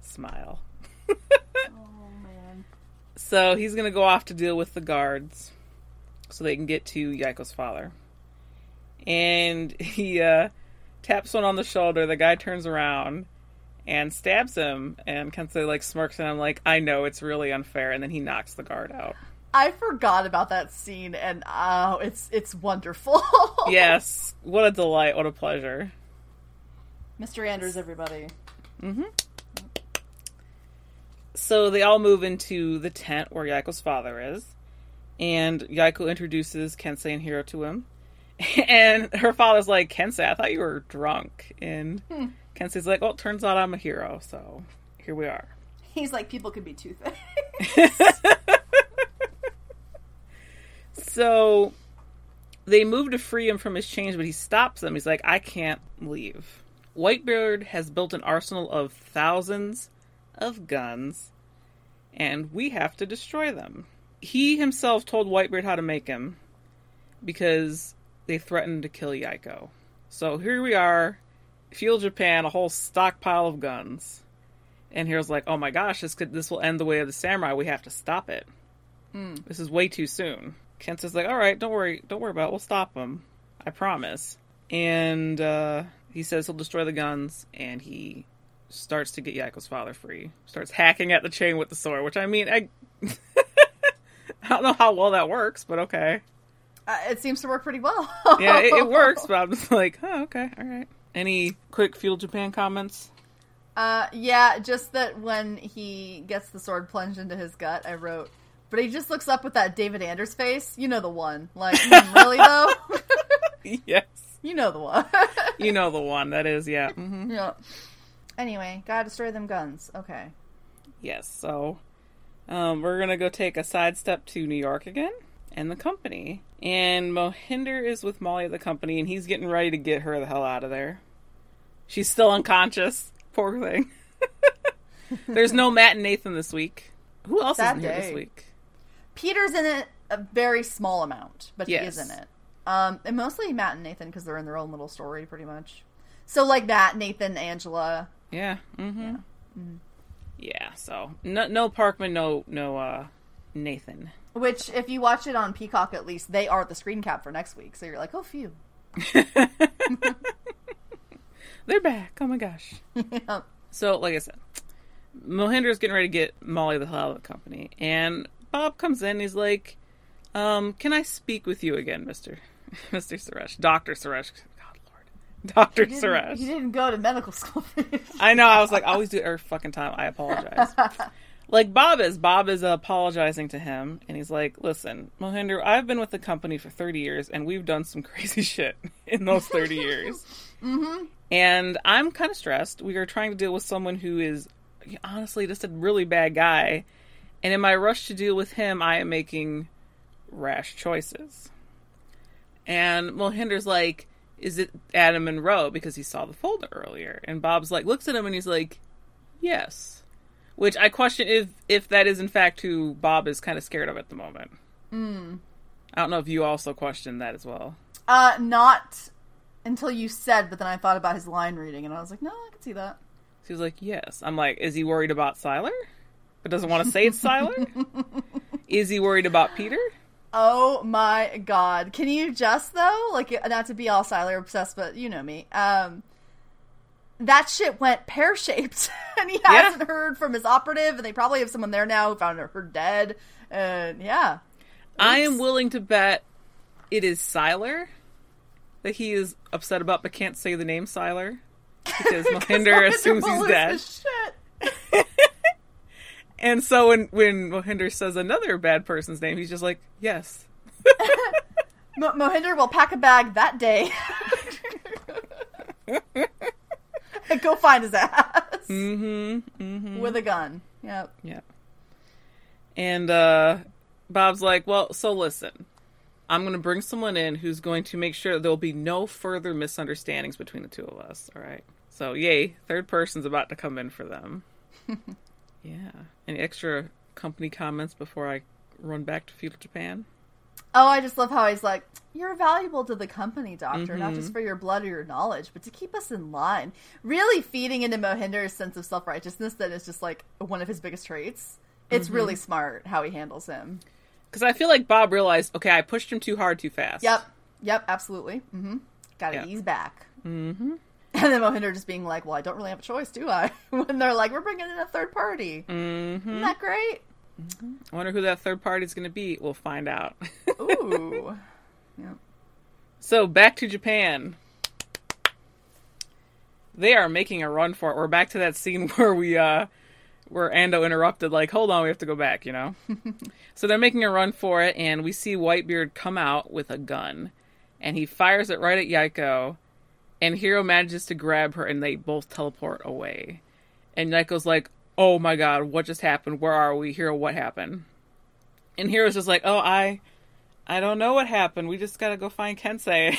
Smile. Oh man. So he's gonna go off to deal with the guards, so they can get to Yaeko's father. And he uh, taps one on the shoulder. The guy turns around and stabs him, and Kensei like smirks and I'm like, "I know it's really unfair." And then he knocks the guard out. I forgot about that scene, and oh, it's it's wonderful. yes, what a delight! What a pleasure. Mr. Anders, everybody. Mm-hmm. So they all move into the tent where Yaeko's father is, and Yaeko introduces Kensei and Hiro to him. And her father's like, Kensei, I thought you were drunk. And Kensei's like, well, it turns out I'm a hero, so here we are. He's like, people could be two things. So they move to free him from his chains, but he stops them. He's like, I can't leave. Whitebeard has built an arsenal of thousands of guns, and we have to destroy them. He himself told Whitebeard how to make him because they threatened to kill Yaeko. So here we are, Feudal Japan, a whole stockpile of guns. And here's like, oh my gosh, this could this will end the way of the samurai. We have to stop it. This is way too soon. Kensei's like, all right, don't worry, don't worry about it. We'll stop him. I promise. And uh, he says he'll destroy the guns, and he starts to get Yaeko's father free. Starts hacking at the chain with the sword, which I mean, I, I don't know how well that works, but okay. Uh, it seems to work pretty well. Yeah, it, it works, but I'm just like, oh, okay, all right. Any quick Feudal Japan comments? Uh, yeah, just that when he gets the sword plunged into his gut, I wrote, but he just looks up with that David Anders face. You know the one. Like, mm, really though? yes. you know the one. You know the one that is, yeah. hmm yeah. Anyway, gotta destroy them guns. Okay. Yes, so um, we're gonna go take a sidestep to New York again and the company. And Mohinder is with Molly at the company, and he's getting ready to get her the hell out of there. She's still unconscious. Poor thing. There's no Matt and Nathan this week. Who else is in here this week? Peter's in it a very small amount, but he is in it. Um, and mostly Matt and Nathan because they're in their own little story, pretty much. So like Matt, Nathan, Angela. Yeah. Mm-hmm. Yeah. So no, no Parkman, no, no uh, Nathan. Which, if you watch it on Peacock, at least they are the screen cap for next week. So you're like, oh, phew. They're back. Oh my gosh. yeah. So, like I said, Mohinder's getting ready to get Molly the hell out of the company, and Bob comes in. He's like, um, "Can I speak with you again, Mister Mister Suresh, Doctor Suresh? God, Lord, Doctor Suresh." he didn't go to medical school. I know. I was like, I always do it every fucking time. I apologize. Like Bob is. Bob is apologizing to him, and he's like, "Listen, Mohinder, I've been with the company for thirty years, and we've done some crazy shit in those thirty years. mm-hmm. And I'm kind of stressed. We are trying to deal with someone who is honestly just a really bad guy, and in my rush to deal with him, I am making rash choices." And Mohinder's like, is it Adam Monroe? Because he saw the folder earlier. And Bob's like, looks at him and he's like, yes. Which I question if if that is in fact who Bob is kind of scared of at the moment. Mm. I don't know if you also question that as well. uh, not until you said, but then I thought about his line reading, and I was like, no, I can see that. He was like, yes. I'm like, is he worried about Sylar? But doesn't want to say it's Sylar? is he worried about Peter? Oh my god. Can you just though? Like not to be all Sylar obsessed, but you know me. Um that shit went pear shaped. and he Yeah. hasn't heard from his operative, and they probably have someone there now who found her dead. And yeah. I am willing to bet it is Sylar that he is upset about but can't say the name Sylar. Because Mohinder Mohinder assumes he's dead. shit. And so when when Mohinder says another bad person's name, he's just like, "Yes." Mo- Mohinder will pack a bag that day. And go find his ass. Mm-hmm. Mm-hmm. With a gun. Yep. Yep. And uh Bob's like, "Well, so listen. I'm going to bring someone in who's going to make sure there'll be no further misunderstandings between the two of us, all right? So, yay, third person's about to come in for them." yeah. Any extra company comments before I run back to feudal Japan? Oh, I just love how he's like, You're valuable to the company, Doctor, not Mm-hmm. just for your blood or your knowledge, but to keep us in line. Really feeding into Mohinder's sense of self righteousness that is just like one of his biggest traits. It's Mm-hmm. really smart how he handles him. Because I feel like Bob realized, okay, I pushed him too hard too fast. Yep. Yep, absolutely. Mm-hmm. Gotta Yeah. ease back. Mm-hmm. And then Mohinder just being like, Well, I don't really have a choice, do I? when they're like, We're bringing in a third party. Mm-hmm. Isn't that great? I wonder who that third party is going to be. We'll find out. Ooh. yep. So back to Japan. They are making a run for it. We're back to that scene where we uh where Ando interrupted, like, hold on, we have to go back, you know? so they're making a run for it, and we see Whitebeard come out with a gun. And he fires it right at Yaeko, and Hiro manages to grab her, and they both teleport away. And Yaeko's like, oh my god, what just happened? Where are we? Hiro, what happened? And Hiro's just like, oh, I I don't know what happened. We just gotta go find Kensei.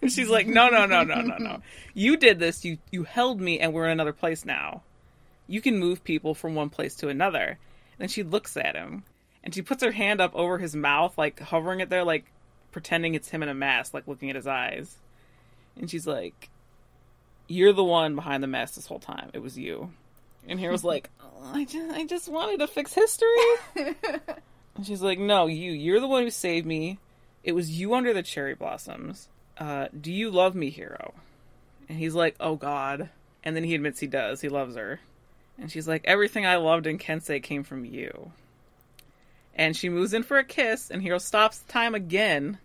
She's like, no, no, no, no, no, no. You did this. You you held me, and we're in another place now. You can move people from one place to another. And she looks at him, and she puts her hand up over his mouth, like hovering it there, like pretending it's him in a mask, like looking at his eyes. And she's like, "You're the one behind the mask this whole time. It was you." And Hiro's like, oh, "I just, I just wanted to fix history." And she's like, "No, you. You're the one who saved me. It was you under the cherry blossoms. Uh, do you love me, Hiro?" And he's like, "Oh God." And then he admits he does. He loves her. And she's like, "Everything I loved in Kensei came from you." And she moves in for a kiss, and Hiro stops time again,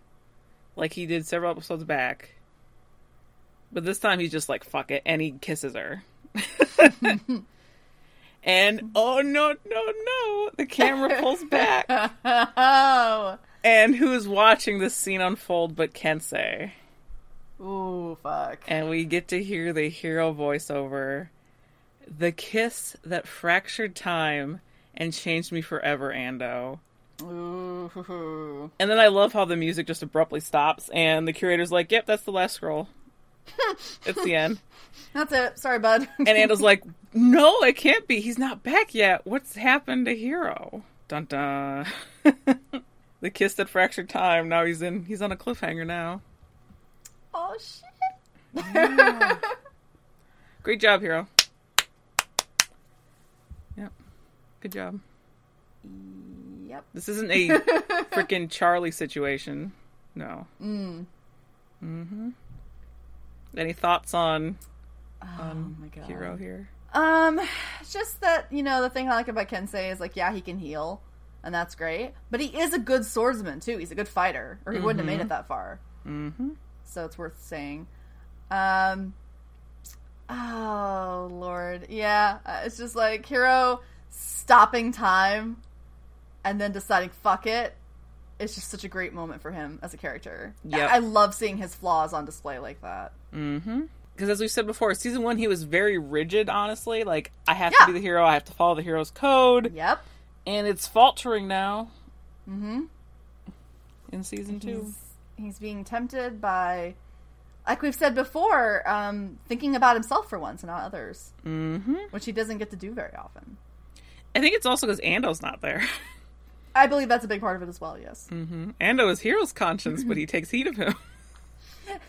like he did several episodes back. But this time he's just like, "Fuck it," and he kisses her. And oh no, no, no! The camera pulls back. oh. And who is watching this scene unfold but Kensei? Ooh, fuck. And we get to hear the Hiro voiceover. The kiss that fractured time and changed me forever, Ando. Ooh. And then I love how the music just abruptly stops and the curator's like, Yep, that's the last scroll. it's the end. That's it. Sorry, bud. And Ando's like, No, it can't be. He's not back yet. What's happened to Hiro? Dun dun. the kiss that fractured time. Now he's in he's on a cliffhanger now. oh shit. Great job, Hiro. Yep. Good job. Yep. This isn't a freaking Charlie situation. No. Mm. Mm-hmm. Any thoughts on Oh on my god. Hiro here? Um, it's just that you know the thing I like about Kensei is like, yeah, he can heal, and that's great. But he is a good swordsman too. He's a good fighter, or he wouldn't have made it that far. Mm-hmm. So it's worth saying. Um. Oh lord, yeah. uh, It's just like Hiro stopping time, and then deciding fuck it. It's just such a great moment for him as a character. Yep. I love seeing his flaws on display like that. Mm-hmm. Because as we said before, season one he was very rigid. Honestly, like I have Yeah. to be the hero. I have to follow the hero's code, Yep. and it's faltering now Mm-hmm. in season two. He's, he's being tempted by, like we've said before, um, thinking about himself for once and not others, Mm-hmm. which he doesn't get to do very often. I think it's also because Ando's not there. I believe that's a big part of it as well. Yes. mm-hmm. Ando is Hiro's conscience, but he takes heed of him,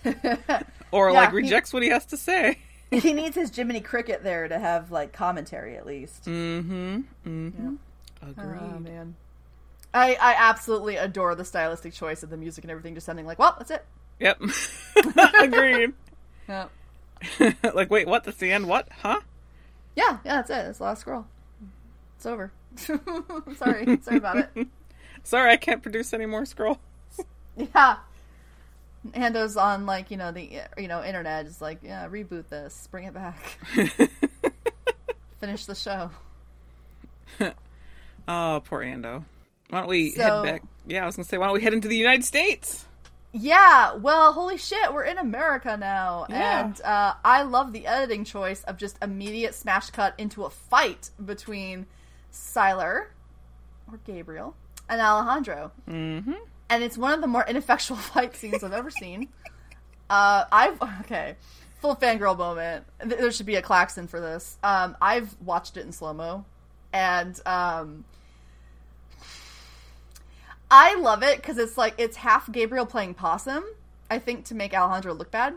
or Yeah, like he- rejects what he has to say. he needs his Jiminy Cricket there to have like commentary at least. Mm-hmm. Mm-hmm. Agreed. Oh man. I, I absolutely adore the stylistic choice of the music and everything just sounding like, well, that's it. Yep. Agreed. Yeah. like, wait, what? That's the end? What? Huh? Yeah, yeah, that's it. That's the last scroll. It's over. sorry. Sorry about it. Sorry, I can't produce any more scroll. Yeah. Ando's on like, you know, the you know, internet is like, yeah, reboot this, bring it back. Finish the show. oh, poor Ando. Why don't we So- head back? Yeah, I was gonna say, why don't we head into the United States? Yeah, well, holy shit, we're in America now. Yeah. And uh, I love the editing choice of just immediate smash cut into a fight between Sylar, or Gabriel, and Alejandro. Mm-hmm. And it's one of the more ineffectual fight scenes I've ever seen. Uh, I've, okay, full fangirl moment. There should be a klaxon for this. Um, I've watched it in slow mo, and um, I love it because it's like it's half Gabriel playing possum. I think to make Alejandro look bad,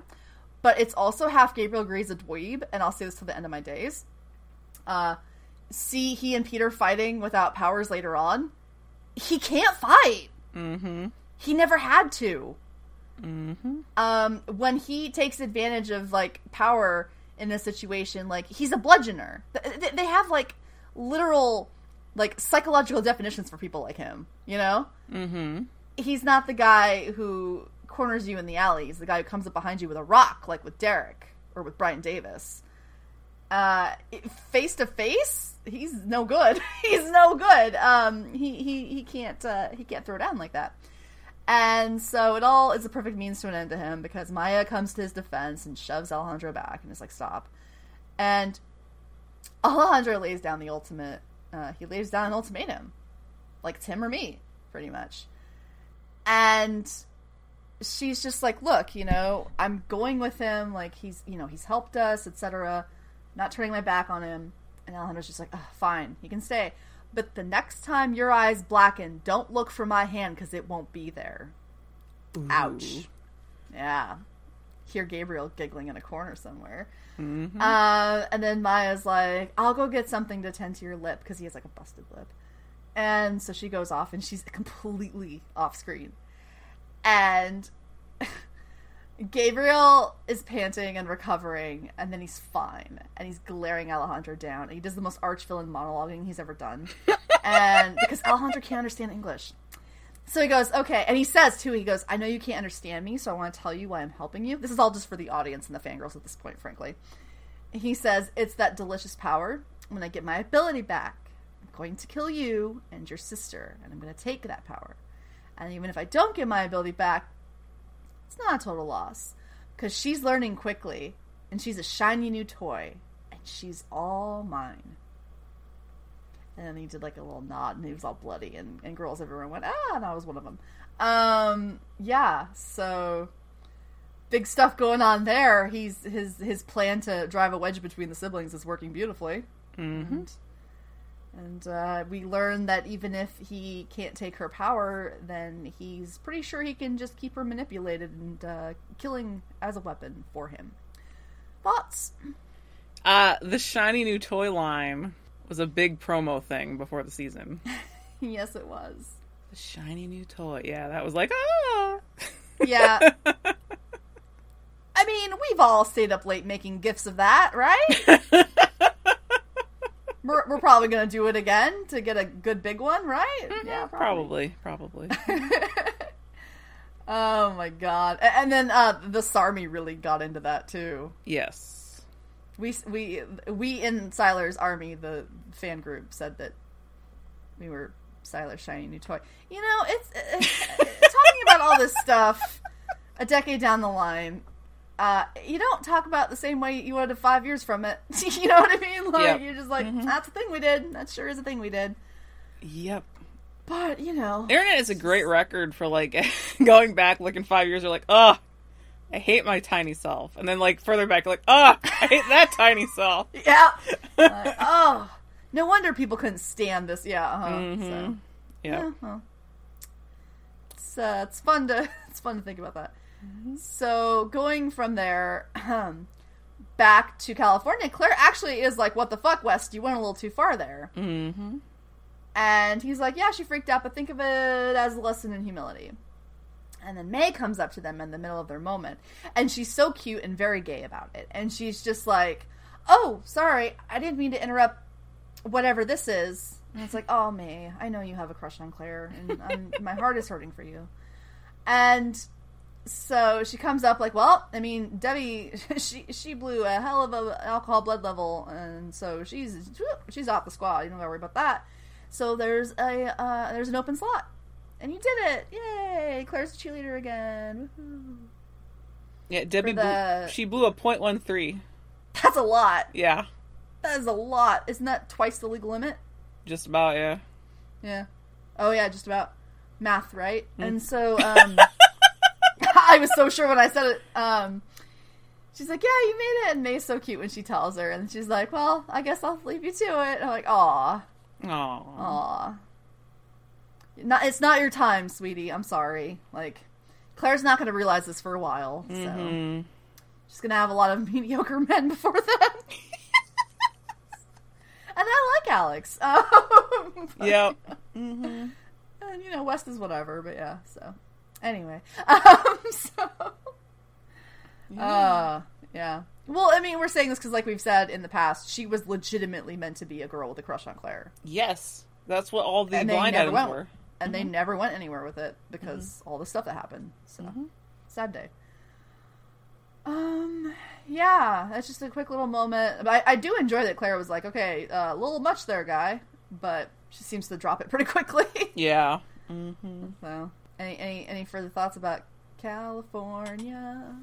but it's also half Gabriel Gray's a dweeb, and I'll say this to the end of my days. Uh, see he and Peter fighting without powers later on. He can't fight. Mm-hmm. He never had to. Mm-hmm. Um, when he takes advantage of like power in this situation, like he's a bludgeoner. Th- th- They have like literal, like psychological definitions for people like him. You know, Mm-hmm. he's not the guy who corners you in the alley. He's the guy who comes up behind you with a rock, like with Derek or with Brian Davis. Uh, face to face, he's no good. he's no good. Um, he he he can't uh, he can't throw down like that. And so it all is a perfect means to an end to him because Maya comes to his defense and shoves Alejandro back and is like, "Stop!" And Alejandro lays down the ultimate. Uh, he lays down an ultimatum, like it's him or me, pretty much. And she's just like, "Look, you know, I'm going with him. Like he's, you know, he's helped us, etc. Not turning my back on him." And Alejandro's just like, "Ugh, "Fine, he can stay." But the next time your eyes blacken, don't look for my hand because it won't be there. Ouch. Yeah. Hear Gabriel giggling in a corner somewhere. Mm-hmm. Uh, and then Maya's like, I'll go get something to tend to your lip because he has like a busted lip. And so she goes off and she's completely off screen. And Gabriel is panting and recovering, and then he's fine. And he's glaring Alejandro down. And he does the most arch villain monologuing he's ever done. and because Alejandro can't understand English. So he goes, okay. And he says, too, he goes, I know you can't understand me, so I want to tell you why I'm helping you. This is all just for the audience and the fangirls at this point, frankly. He says, it's that delicious power. when I get my ability back, I'm going to kill you and your sister, and I'm going to take that power. And even if I don't get my ability back, it's not a total loss because she's learning quickly, and she's a shiny new toy, and she's all mine. And then he did like a little nod, and he was all bloody, and, and girls everywhere went, ah, and I was one of them. Um, yeah, so big stuff going on there. He's his his plan to drive a wedge between the siblings is working beautifully. Mm-hmm. And, and uh, we learn that even if he can't take her power, then he's pretty sure he can just keep her manipulated and uh, killing as a weapon for him. Thoughts? Uh, the shiny new toy line was a big promo thing before the season. yes, it was. The shiny new toy. Yeah, that was like, ah. Yeah. I mean, we've all stayed up late making gifts of that, right? we're, we're probably going to do it again to get a good big one, right? Yeah, probably, probably. oh my god! And then uh, the Sarmi really got into that too. yes. We we we in Sylar's army, the fan group, said that we were Sylar's shiny new toy. You know, it's, it's talking about all this stuff a decade down the line. Uh, you don't talk about the same way you would have five years from it. you know what I mean? Like Yep. you're just like, that's a thing we did. That sure is a thing we did. Yep. But you know, Internet is a great record for like going back, looking five years, you're like, oh, I hate my tiny self. And then like further back, like, oh, I hate that tiny self. yeah. Like, oh, no wonder people couldn't stand this. Yeah. Uh-huh. Mhm. So. Yep. Yeah, well, it's uh, it's fun to it's fun to think about that. So going from there back to California, Claire actually is like, "What the fuck, West? You went a little too far there." Mm-hmm. And he's like, "Yeah, she freaked out, but think of it as a lesson in humility." And then May comes up to them in the middle of their moment, and she's so cute and very gay about it. And she's just like, "Oh, sorry, I didn't mean to interrupt. Whatever this is." And it's like, "Oh, May, I know you have a crush on Claire, and I'm, my heart is hurting for you." And so she comes up like, "Well, I mean, Debbie, she she blew a hell of a alcohol blood level, and so she's she's off the squad. You don't gotta worry about that." So there's a uh, there's an open slot, and you did it! Yay! Claire's a cheerleader again. Woohoo. Yeah, Debbie the- blew, she blew a point one three. That's a lot. Yeah, That is a lot. Isn't that twice the legal limit? just about. Yeah. Yeah. Oh yeah, just about math, right? And so um, I was so sure when I said it. Um, she's like, "Yeah, you made it," and May's so cute when she tells her, and she's like, "Well, I guess I'll leave you to it." And I'm like, "Aw, Aw. aw." Not, it's not your time, sweetie. I'm sorry. Like, Claire's not going to realize this for a while, so Mhm. she's going to have a lot of mediocre men before then. and I like Alex. Um, but- Yep. hmm and you know, West is whatever, but yeah. So anyway, um, so uh, yeah. Well, I mean, we're saying this because, like we've said in the past, she was legitimately meant to be a girl with a crush on Claire, Yes, that's what all the And blind items went. were. and they never went anywhere with it because all the stuff that happened. So sad day. Um, yeah, that's just a quick little moment. I, I do enjoy that Claire was like, "Okay, uh, a little much there, guy," but she seems to drop it pretty quickly. Yeah. hmm So, any any any further thoughts about California?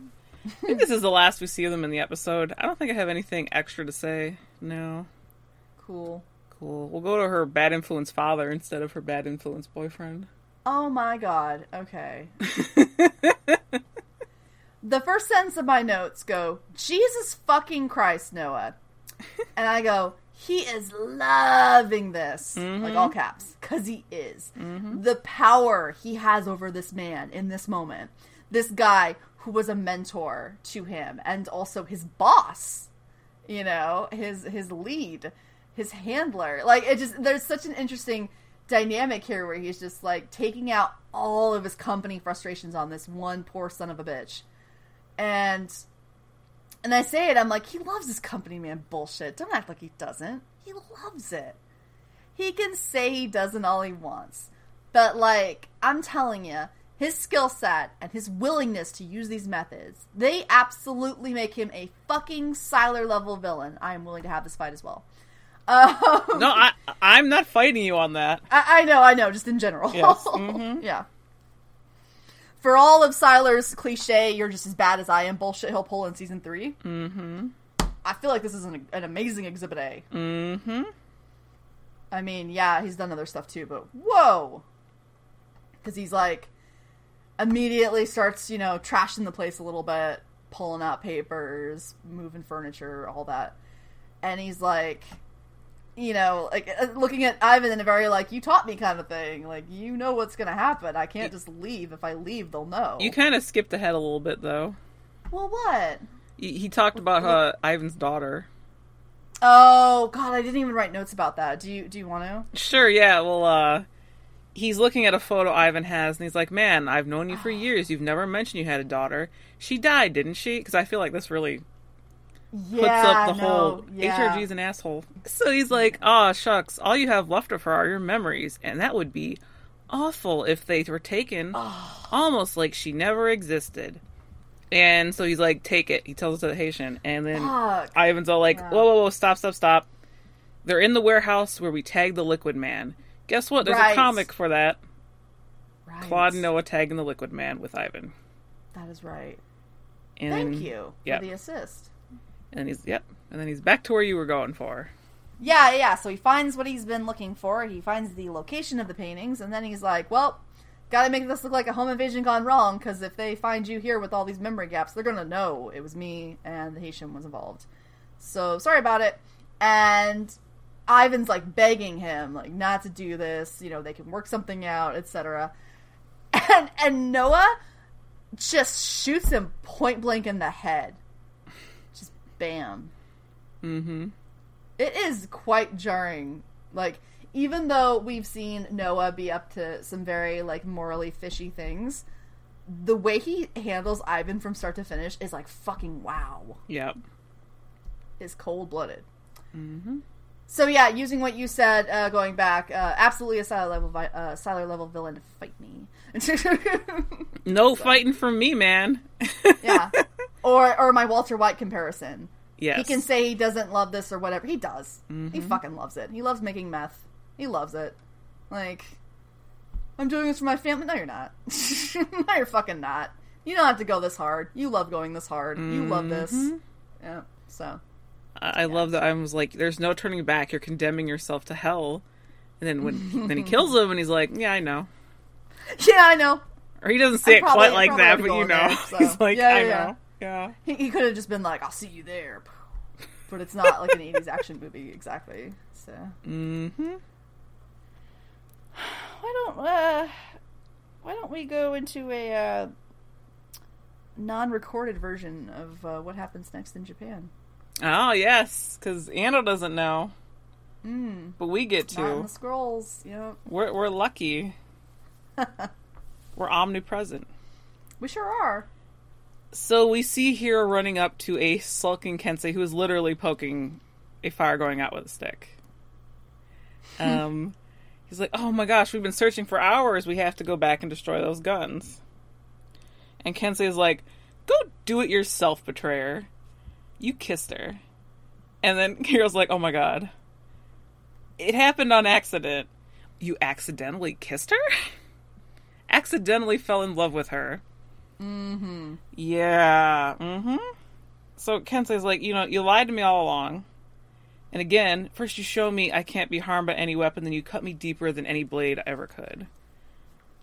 I think this is the last we see of them in the episode. I don't think I have anything extra to say. No. Cool. Cool. We'll go to her bad influence father instead of her bad influence boyfriend. Oh my god. Okay. the first sentence of my notes go, "Jesus fucking Christ, Noah," and I go, "He is loving this," like all mm-hmm. caps, because he is. Mm-hmm. The power he has over this man in this moment, this guy who was a mentor to him and also his boss. you know his his lead his handler. Like it just there's such an interesting dynamic here where he's just like taking out all of his company frustrations on this one poor son of a bitch. And and i say it i'm like he loves his company man bullshit don't act like he doesn't he loves it he can say he doesn't all he wants but like i'm telling you his skill set and his willingness to use these methods, they absolutely make him a fucking Sylar level villain. I am willing to have this fight as well. Um, No, I I'm not fighting you on that. I, I know, I know, just in general. Yes, mhm. yeah. For all of Sylar's cliche, you're just as bad as I am bullshit he'll pull in season 3 Mm-hmm. I feel like this is an, an amazing Exhibit A. Mm-hmm. I mean, yeah, he's done other stuff too, but whoa! Because he's like, immediately starts, you know, trashing the place a little bit, pulling out papers, moving furniture, all that. And he's like, you know, like uh, looking at Ivan in a very like, you taught me kind of thing. Like, you know what's gonna happen. I can't just leave. If I leave, they'll know. You kind of skipped ahead a little bit though. well, what? He, he talked about uh, Ivan's daughter. Oh God, I didn't even write notes about that. Do you? Do you want to? Sure, yeah. Well, uh, he's looking at a photo Ivan has, and he's like, "Man, I've known you for years. You've never mentioned you had a daughter. She died, didn't she? Because I feel like this really Yeah, puts up the no, whole yeah. HRG's an asshole." So he's like, "Ah, shucks. All you have left of her are your memories, and that would be awful if they were taken, almost like she never existed." And so he's like, "Take it." He tells it to the Haitian, and then Fuck. Ivan's all like, Yeah. whoa, whoa, whoa, stop, stop, stop. They're in the warehouse where we tagged the Liquid Man. Guess what? There's Right. a comic for that. Right. Claude and Noah tagging the Liquid Man with Ivan. That is right. And Thank you yeah. for the assist. And he's, yep. And then he's back to where you were going for. Yeah, yeah. So he finds what he's been looking for. He finds the location of the paintings, and then he's like, "Well, gotta make this look like a home invasion gone wrong. Because if they find you here with all these memory gaps, they're gonna know it was me and the Haitian was involved. So sorry about it." And Ivan's like begging him, like, not to do this. You know, they can work something out, etc. And and Noah just shoots him point blank in the head. Bam Mm-hmm. it is quite jarring. Like, even though we've seen Noah be up to some very like morally fishy things, the way he handles Ivan from start to finish is like fucking wow. Yep. Is cold blooded. Mm-hmm. So yeah, using what you said, uh, going back, uh, absolutely a Sylar level, vi- uh, Sylar level villain to fight me. No fighting from me, man. yeah, or or my Walter White comparison. yes. He can say he doesn't love this or whatever. He does. He Mhm. fucking loves it. He loves making meth. He loves it. Like, I'm doing this for my family. No, you're not. no, you're fucking not. You don't have to go this hard. You love going this hard. You love this. Mhm. Yeah. So. I, I love that I was like, there's no turning back. You're condemning yourself to hell. And then when then he kills him, and he's like, yeah, I know. Yeah, I know. Or he doesn't say I it probably- quite like that, but you know. there, so. He's like, Yeah, I yeah, know. Yeah. He, he could have just been like, "I'll see you there," but it's not like an '80s action movie exactly. So. Mm-hmm. Why don't uh, why don't we go into a uh, non-recorded version of uh, what happens next in Japan? Oh yes, because Anna doesn't know, Mm, but we get to. the scrolls. Yep, We're we're lucky. we're omnipresent. we sure are. So we see Hiro running up to a sulking Kensei who is literally poking a fire going out with a stick. Um, he's like, "Oh my gosh, we've been searching for hours. We have to go back and destroy those guns." And Kensei is like, "Go do it yourself, betrayer. You kissed her." And then Hiro's like, "Oh my god, it happened on accident. You accidentally kissed her? accidentally fell in love with her." Mm-hmm. Yeah. Mm-hmm. So Kensei's like, you know, you lied to me all along. And again, first you show me I can't be harmed by any weapon, then you cut me deeper than any blade I ever could.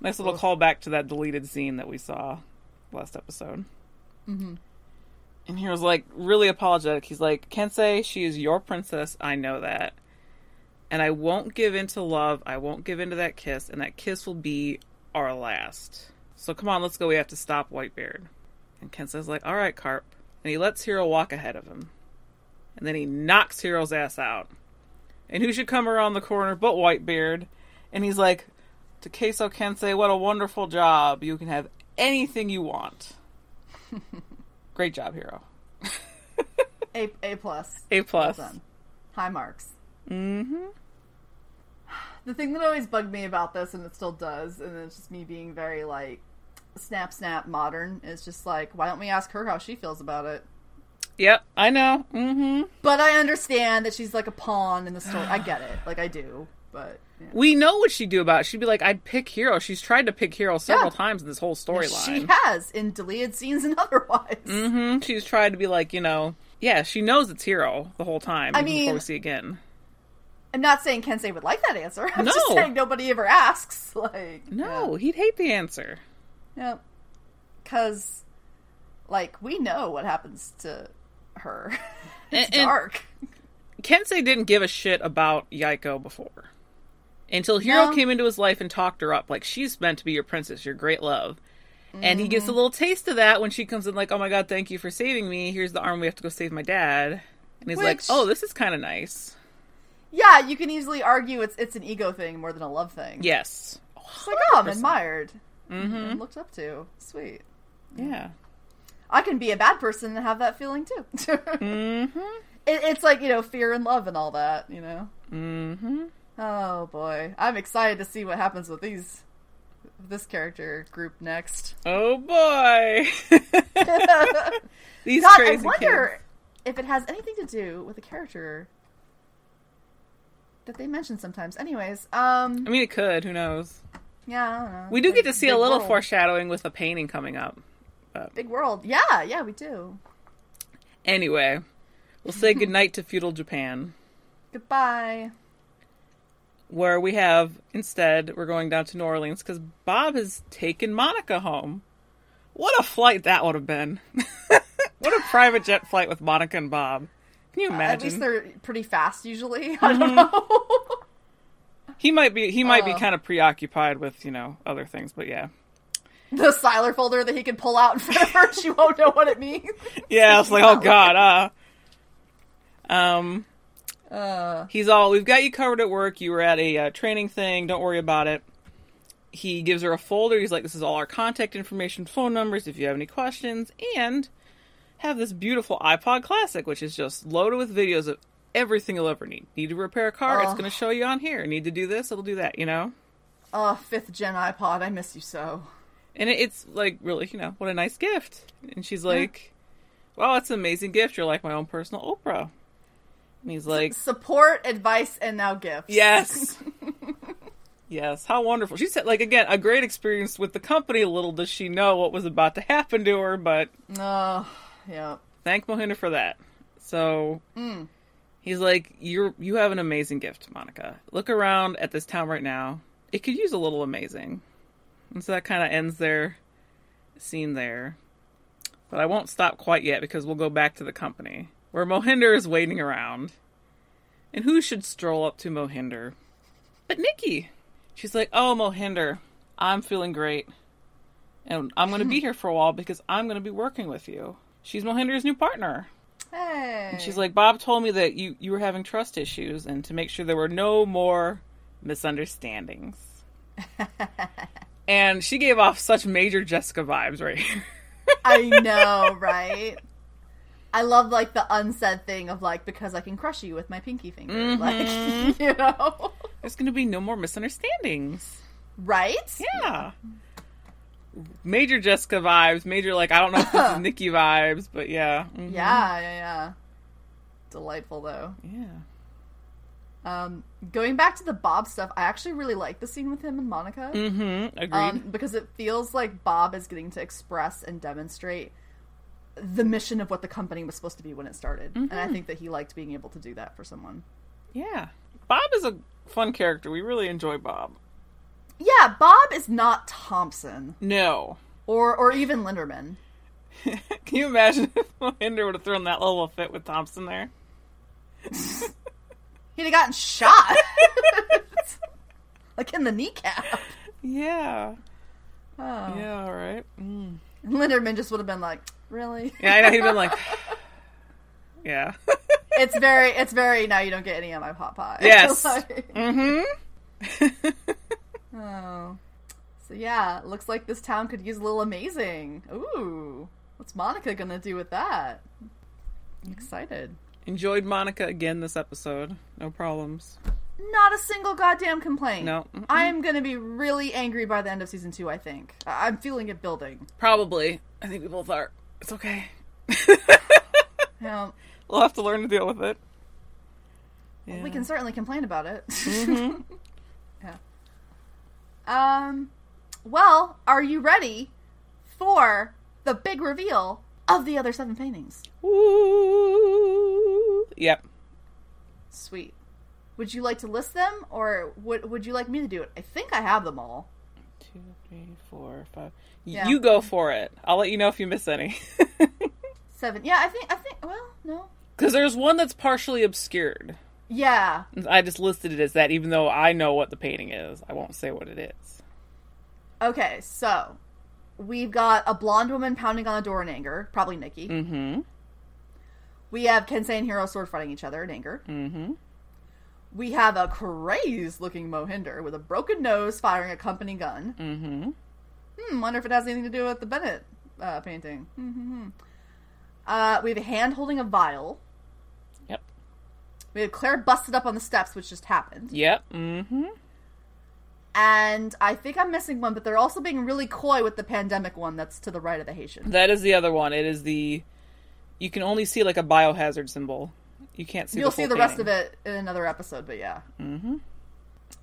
Nice little Ugh. callback to that deleted scene that we saw last episode. Mm-hmm. And Hiro's like really apologetic. He's like, Kensei, she is your princess. I know that. And I won't give in to love. I won't give in to that kiss. And that kiss will be our last. So come on, let's go. We have to stop Whitebeard. And Kensei's like, all right, Carp. And he lets Hiro walk ahead of him. And then he knocks Hiro's ass out. And who should come around the corner but Whitebeard? And he's like, Takezo Kensei, what a wonderful job. You can have anything you want. Great job, Hiro. A A plus. A plus. Well done. High marks. Mm-hmm. The thing that always bugged me about this, and it still does, and it's just me being very like snap snap modern, is just like, why don't we ask her how she feels about it? Yep, I know. Mm-hmm. But I understand that she's like a pawn in the story. I get it. Like I do. But yeah. We know what she'd do about it. She'd be like, I'd pick Hiro. She's tried to pick Hiro several Yeah. times in this whole storyline. she has in deleted scenes and otherwise. hmm She's tried to be like, you know, yeah, she knows it's Hiro the whole time. I even before mean- we see again. I'm not saying Kensei would like that answer. I'm just saying nobody ever asks. Like No, he'd hate the answer. Yeah, because like we know what happens to her. it's And- and- dark. Kensei didn't give a shit about Yaeko before. Until Hiro No. came into his life and talked her up. Like, she's meant to be your princess, your great love. And he Mm-hmm. gets a little taste of that when she comes in, like, oh my god, thank you for saving me. Here's the arm we have to go save my dad. And he's like, oh, this is kind of nice. Yeah, you can easily argue it's it's an ego thing more than a love thing. Yes. It's like, oh, I'm admired. Mm-hmm. I'm looked up to. Sweet. Yeah. I can be a bad person and have that feeling too. Mm-hmm. it, it's like you know fear and love and all that. You know. Mm-hmm. Oh boy, I'm excited to see what happens with these this character group next. Oh boy. These God, I wonder kids. if it has anything to do with the character that they mention sometimes. Anyways, um, I mean, it could. Who knows? Yeah, I don't know. We do Big- get to see a little world. foreshadowing with the painting coming up. Big world, yeah, yeah, we do. Anyway, we'll say goodnight to feudal Japan. Goodbye. where we have instead we're going down to New Orleans because Bob has taken Monica home. What a flight that would have been! what a private jet flight with Monica and Bob. Can you imagine? At imagine? least they're pretty fast usually. I Mm-hmm. don't know. he might be he might be Oh. kind of preoccupied with you know other things, but yeah, the Sylar folder that he can pull out in front of her, she won't know what it means. yeah. It's like oh god, uh, um, Uh, he's all we've got you covered at work. You were at a uh, training thing. Don't worry about it. He gives her a folder. He's like, "This is all our contact information, phone numbers. If you have any questions, and have this beautiful iPod Classic, which is just loaded with videos of everything you'll ever need. Need to repair a car? It's going to show you on here. Need to do this? It'll do that. You know." oh, fifth gen iPod, I miss you so. And it, it's like really, you know, what a nice gift. And she's like, "Wow, it's an amazing gift. You're like my own personal Oprah." And he's like, Support, advice, and now gifts. Yes. yes. How wonderful. She said, like, again, a great experience with the company. Little does she know what was about to happen to her, but Oh, yeah. thank Mohinder for that. So Mm. He's like, "You're you have an amazing gift, Monica. Look around at this town right now. It could use a little amazing." And so that kind of ends their scene there. But I won't stop quite yet because we'll go back to the company where Mohinder is waiting around. And who should stroll up to Mohinder? But Nikki. She's like, "Oh, Mohinder, I'm feeling great, and I'm going to be hmm. here for a while because I'm going to be working with you." She's Mohinder's new partner. Hey. And she's like, Bob told me that you, you were having trust issues and to make sure there were no more misunderstandings. and she gave off such major Jessica vibes right here. I know, right? I love like the unsaid thing of like because I can crush you with my pinky finger, Mm-hmm. like you know, There's going to be no more misunderstandings. right? Yeah. Major Jessica vibes, major, like, I don't know if this is Nikki vibes, but yeah. Mhm. Yeah, yeah, yeah. Delightful though. Yeah. Um, going back to the Bob stuff, I actually really like the scene with him and Monica. Mm-hmm. Agreed. Um, because it feels like Bob is getting to express and demonstrate the mission of what the company was supposed to be when it started. And I think that he liked being able to do that for someone. yeah. Bob is a fun character. We really enjoy Bob. Yeah, Bob is not Thompson No. or or even Linderman. Can you imagine if Mohinder would have thrown that little fit with Thompson there? He'd have gotten shot. like in the kneecap. Yeah. Oh. Yeah, all right. Mm. Linderman just would have been like, really? Yeah, I know. He'd been like, yeah. it's very, it's very, now you don't get any of my pot pie. Yes. Like- mm-hmm. Oh. So yeah, looks like this town could use a little amazing. Ooh. What's Monica gonna do with that? I'm mm-hmm. excited. Enjoyed Monica again this episode. No problems. Not a single goddamn complaint. No. Mm-mm. I am gonna be really angry by the end of season two, I think. I- I'm feeling it building. Probably. I think we both are. It's okay. Yeah. we'll have to learn to deal with it. We can certainly complain about it. yeah. Mm-hmm. Um. Well, are you ready for the big reveal of the other seven paintings? Woo. Yep. Sweet. Would you like to list them, or would would you like me to do it? I think I have them all. Two, three, four, five. Yeah. You go for it. I'll let you know if you miss any. Seven. Yeah, I think. I think. Well, no. Because there's one that's partially obscured. Yeah. I just listed it as that, even though I know what the painting is. I won't say what it is. Okay. So we've got a blonde woman pounding on a door in anger, probably Nikki. Mm-hmm. We have Kensei and Hiro sword fighting each other in anger. Mm-hmm. We have a crazed looking Mohinder with a broken nose firing a company gun. Mm-hmm. Hmm, wonder if it has anything to do with the Bennett uh, painting. Hmm. Uh, we have a hand holding a vial. We have Claire busted up on the steps, which just happened. Yep. Mm-hmm. And I think I'm missing one, but they're also being really coy with the pandemic one that's to the right of the Haitian. That is the other one. It is the. You can only see like a biohazard symbol. You can't see. You'll the see the rest of it in another episode, but yeah, Mm-hmm.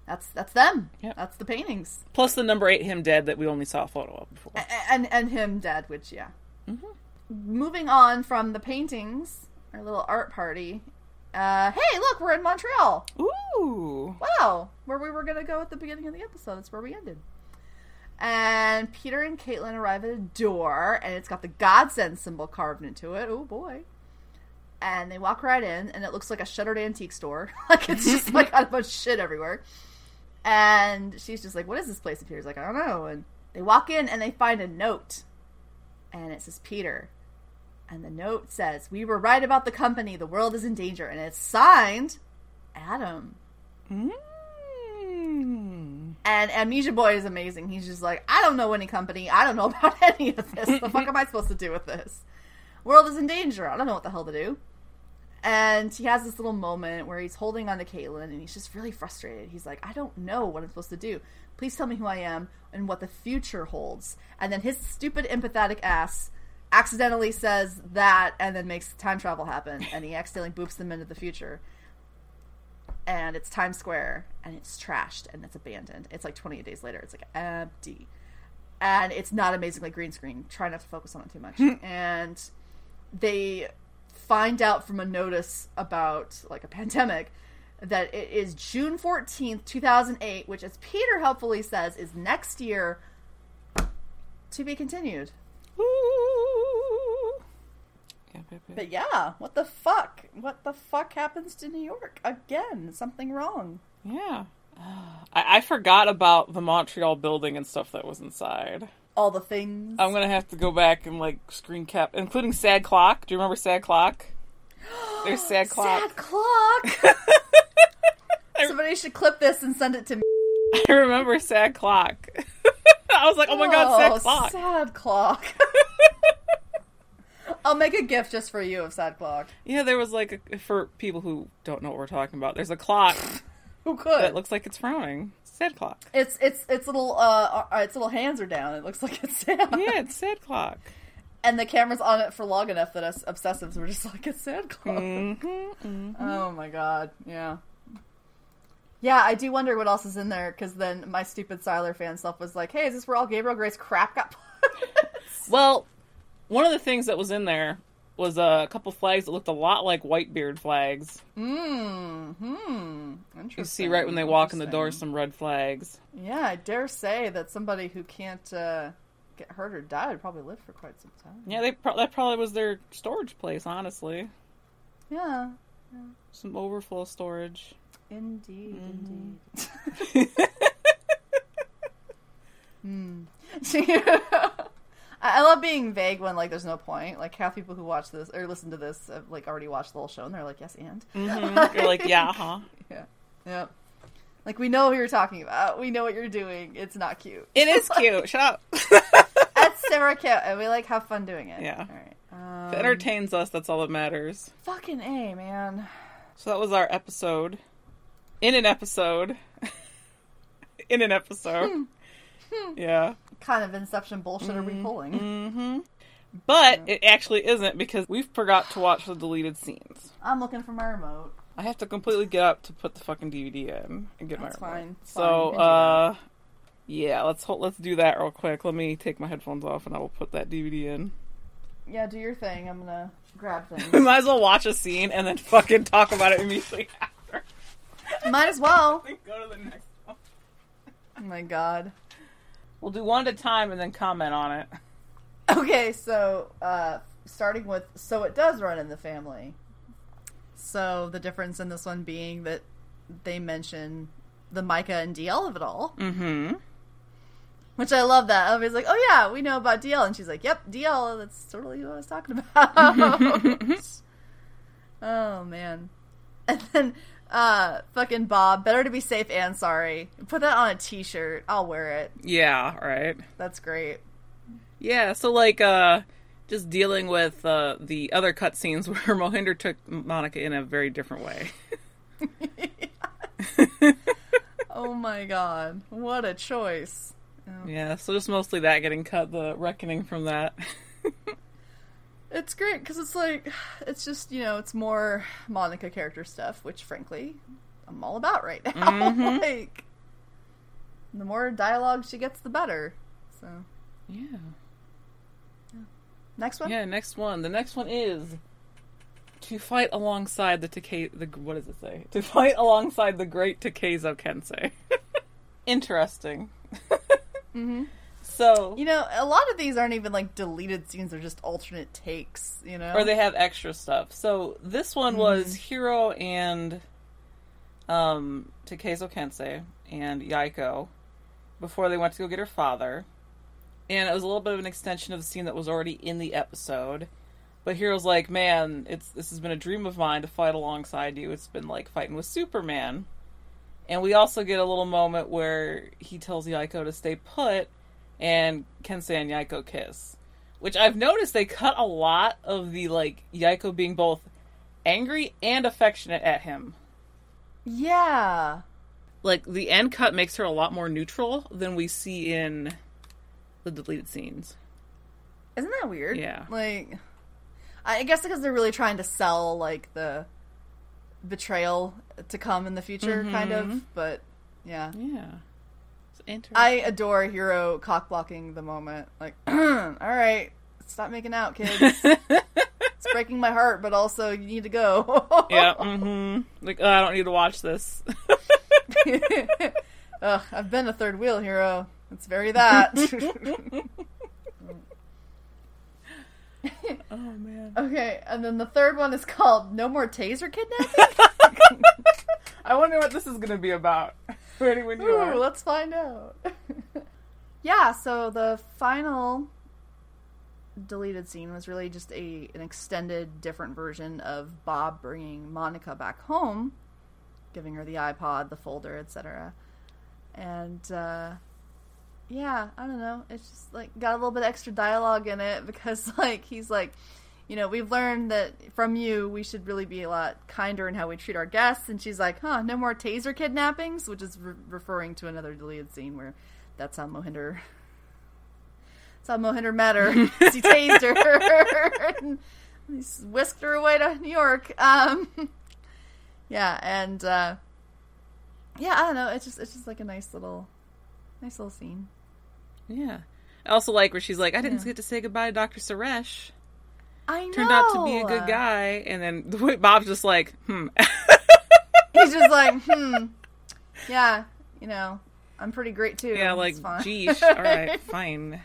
that's that's them. Yep. That's the paintings, Plus the number eight him dead that we only saw a photo of before. A- and and him dead, which yeah. Mm-hmm. Moving on from the paintings, our little art party. Uh, hey, look, we're in Montreal. Ooh. Wow, where we were gonna go at the beginning of the episode. That's where we ended. And Peter and Caitlin arrive at a door, and it's got the godsend symbol carved into it. Oh boy! And they walk right in, and it looks like a shuttered antique store. like it's just like got a bunch of shit everywhere. And she's just like, "What is this place?" And Peter's like, "I don't know." And they walk in, and they find a note, and it says Peter. And the note says, "We were right about the company. The world is in danger." And it's signed Adam. Mm. And Amnesia Boy is amazing. He's just like, I don't know any company. I don't know about any of this. The fuck am I supposed to do with this? World is in danger. I don't know what the hell to do. And he has this little moment where he's holding on to Caitlin and he's just really frustrated. He's like, I don't know what I'm supposed to do. Please tell me who I am and what the future holds. And then his stupid empathetic ass accidentally says that and then makes time travel happen and he accidentally boops them into the future and it's Times Square and it's trashed and it's abandoned. It's like 28 days later. It's like empty. And it's not amazingly green screen. Try not to focus on it too much. and they find out from a notice about like a pandemic that it is June 14th, 2008, which as Peter helpfully says is next year to be continued. But yeah, what the fuck? What the fuck happens to New York again? Something wrong. Yeah. I, I forgot about the Montreal building and stuff that was inside. All the things. I'm gonna have to go back and like screen cap, including Sad Clock. Do you remember Sad Clock? There's Sad Clock. Sad clock. Somebody should clip this and send it to me. I remember Sad Clock. I was like, oh my god, Sad Clock. Sad clock. I'll make a gift just for you of sad clock. Yeah, there was like a, for people who don't know what we're talking about. There's a clock Who could? that looks like it's frowning. Sad Clock. it's it's its little uh uh, its little hands are down. It looks like it's sad. Yeah, it's Sad Clock. And the camera's on it for long enough that us obsessives were just like it's sad clock. Mm-hmm, Oh my god, yeah. Yeah, I do wonder what else is in there because then my stupid Sylar fan self was like, "Hey, is this where all Gabriel Gray's crap got? Well, one of the things that was in there was a couple flags that looked a lot like Whitebeard flags. Hmm. Hmm. Interesting. You see right when they walk in the door some red flags. Yeah, I dare say that somebody who can't uh, get hurt or die would probably live for quite some time. Yeah, they pro- that probably was their storage place. Honestly, Yeah. some overflow storage. Indeed. Mm-hmm. Indeed. Hmm. I I love being vague when like there's no point. Like half people who watch this or listen to this have like already watched the whole show and they're like, yes, and Mhm. You're like, yeah, huh? yeah, yeah. Like we know who you're talking about. We know what you're doing. It's not cute. It is cute. Shut up. That's super cute, and we like have fun doing it. Yeah. All right. Um, If it entertains us. That's all that matters. fucking a man. So that was our episode. In an episode. In an episode. yeah. kind of Inception bullshit are we pulling? hmm But it actually isn't because we forgot to watch the deleted scenes. I'm looking for my remote. I have to completely get up to put the fucking DVD in and get That's my remote. fine. So, fine. You can do uh, yeah, let's let's do that real quick. Let me take my headphones off and I will put that DVD in. Yeah, do your thing. I'm gonna grab things. We might as well watch a scene and then fucking talk about it immediately. Might as well. Then go to the next one. Oh my god. We'll do one at a time and then comment on it. Okay, so uh, starting with so it does run in the family. So the difference in this one being that they mention the Micah and DL of it all, Mm-hmm. which I love. That Elvi's like, "Oh yeah, we know about DL," and she's like, "Yep, DL. That's totally what I was talking about." oh man, and then uh, fucking Bob. Better to be safe and sorry. Put that on a T-shirt. I'll wear it. Yeah, right. That's great. Yeah, so like uh just dealing with uh the other cutscenes where Mohinder took Monica in a very different way. Oh my god, what a choice. yeah, so just mostly that getting cut, the reckoning from that. It's great because it's like, it's just, you know, it's more Monica character stuff, which frankly, I'm all about right now. Mhm. like, the more dialogue she gets, the better. So, yeah. next one? Yeah, next one. The next one is to fight alongside the Take the what does it say? To fight alongside the great Takezo Kensei. Interesting. hmm So You know, a lot of these aren't even like deleted scenes, they're just alternate takes, you know? or they have extra stuff. So this one was Hiro and um Takezo Kensei and Yaeko before they went to go get her father. And it was a little bit of an extension of the scene that was already in the episode. But Hiro's like, "Man, it's this has been a dream of mine to fight alongside you. It's been like fighting with Superman." And we also get a little moment where he tells Yaeko to stay put and Kensei and Yaeko kiss. Which I've noticed they cut a lot of the like Yaeko being both angry and affectionate at him. Yeah. Like the end cut makes her a lot more neutral than we see in the deleted scenes. Isn't that weird? Yeah. Like, I guess because they're really trying to sell, like, the betrayal to come in the future, kind Mhm. of. But, yeah. Yeah. I adore Hiro cock blocking the moment. Like, all right, stop making out, kids. it's breaking my heart, but also you need to go. yeah. Mm-hmm. Like oh, I don't need to watch this. Ugh, I've been a third wheel Hiro. It's very that. oh man. okay, and then the third one is called No More Taser Kidnapping. I wonder what this is going to be about. Ready when you Ooh, are. let's find out. yeah, so the final deleted scene was really just a an extended different version of Bob bringing Monica back home, giving her the iPod, the folder, etc. And uh yeah, I don't know. It's just like got a little bit extra dialogue in it because like he's like you know, we've learned that from you we should really be a lot kinder in how we treat our guests. And she's like, huh, no more taser kidnappings, which is re- referring to another deleted scene where that's how Mohinder. That's how Mohinder met her. he tased her. and he whisked her away to New York. Um, yeah, and uh, yeah, I don't know. It's just it's just like a nice little, nice little scene. Yeah. I also like where she's like, I didn't Yeah. get to say goodbye to Dr. Suresh. I know. Turned out to be a good guy. And then the Bob's just like, hmm. He's just like, hmm, yeah, you know, I'm pretty great too. yeah, like, fine. All right, fine.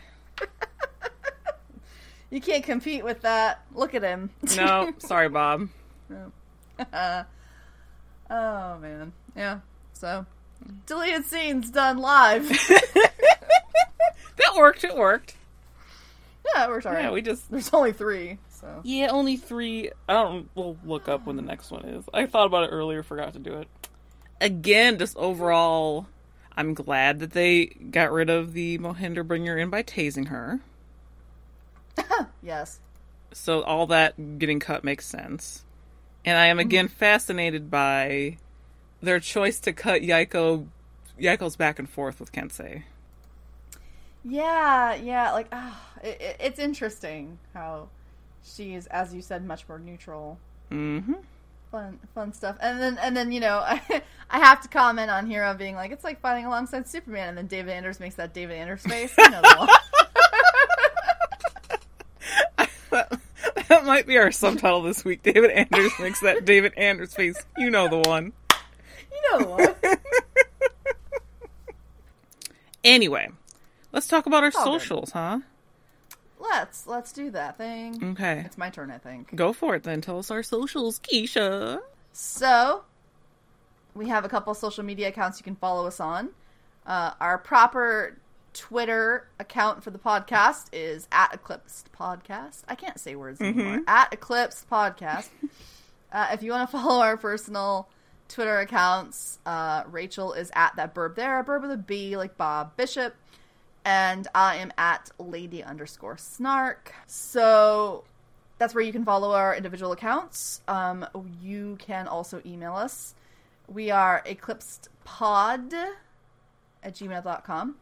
you can't compete with that. Look at him. No, sorry, Bob. oh man, yeah. So, deleted scenes done live. That worked. It worked. yeah, we're sorry. Yeah, we just. There's only three, so Yeah, only three. I don't. We'll look up when the next one is. I thought about it earlier, forgot to do it. Again, just overall, I'm glad that they got rid of the Mohinder bringer in by tasing her. yes. So all that getting cut makes sense. And I am again fascinated by their choice to cut Yaeko Yaeko's back and forth with Kensei. Yeah, yeah, like ah, it, it, it's interesting how she is, as you said, much more neutral. Mm-hmm. Fun, fun stuff. And then, and then, you know, I, I have to comment on Hiro being like, it's like fighting alongside Superman, and then David Anders makes that David Anders face. You know the one. that might be our subtitle this week. David Anders makes that David Anders face. You know the one. You know the one. Anyway, let's talk about our all good. socials, huh? Let's let's do that thing. Okay. It's my turn, I think. Go for it then. Tell us our socials, Keisha. So, we have a couple social media accounts you can follow us on. Uh, our proper Twitter account for the podcast is at Eclipsed Podcast. I can't say words anymore. At Eclipsed Podcast. uh, if you want to follow our personal Twitter accounts, uh, Rachel is at that burb there, a burb with a B, like Bob Bishop. And I am at lady underscore snark. So that's where you can follow our individual accounts. Um, you can also email us. We are eclipsedpod at gmail.com.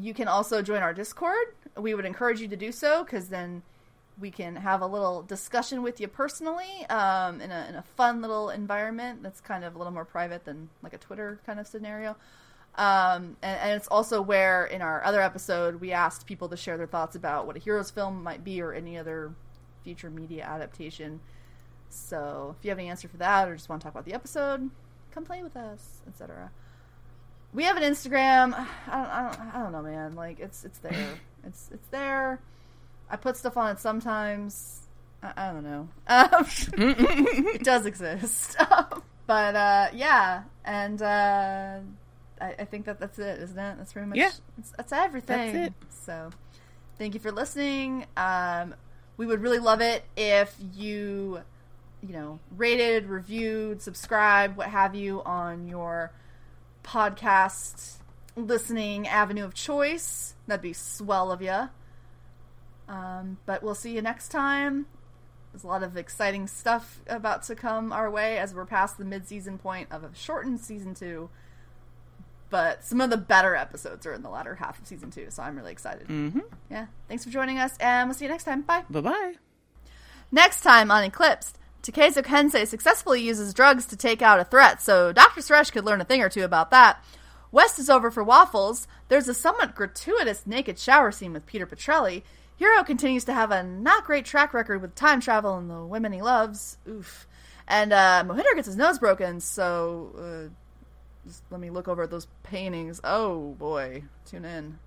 You can also join our Discord. We would encourage you to do so because then we can have a little discussion with you personally um, in, a, in a fun little environment that's kind of a little more private than like a Twitter kind of scenario. Um, and, and it's also where in our other episode we asked people to share their thoughts about what a Heroes film might be or any other future media adaptation. So if you have any answer for that or just want to talk about the episode, come play with us, etc. We have an Instagram. I don't, I don't, I don't know, man. Like it's it's there. It's it's there. I put stuff on it sometimes. I, I don't know. Um, it does exist. but uh, yeah, and uh, I, I think that that's it, isn't it? That's pretty much Yeah. That's, that's everything. That's it. So, thank you for listening. Um, we would really love it if you, you know, rated, reviewed, subscribed, what have you, on your podcast listening avenue of choice. That'd be swell of you. Um, but we'll see you next time. There's a lot of exciting stuff about to come our way as we're past the mid-season point of a shortened season two. But some of the better episodes are in the latter half of season two, so I'm really excited. Mm-hmm. Yeah, thanks for joining us, and we'll see you next time. Bye. Bye bye. Next time on Eclipsed, Takezo Kensei successfully uses drugs to take out a threat, so Dr. Suresh could learn a thing or two about that. West is over for waffles. There's a somewhat gratuitous naked shower scene with Peter Petrelli. Hiro continues to have a not great track record with time travel and the women he loves. Oof. And uh, Mohinder gets his nose broken, so uh, just let me look over at those paintings. Oh boy, tune in.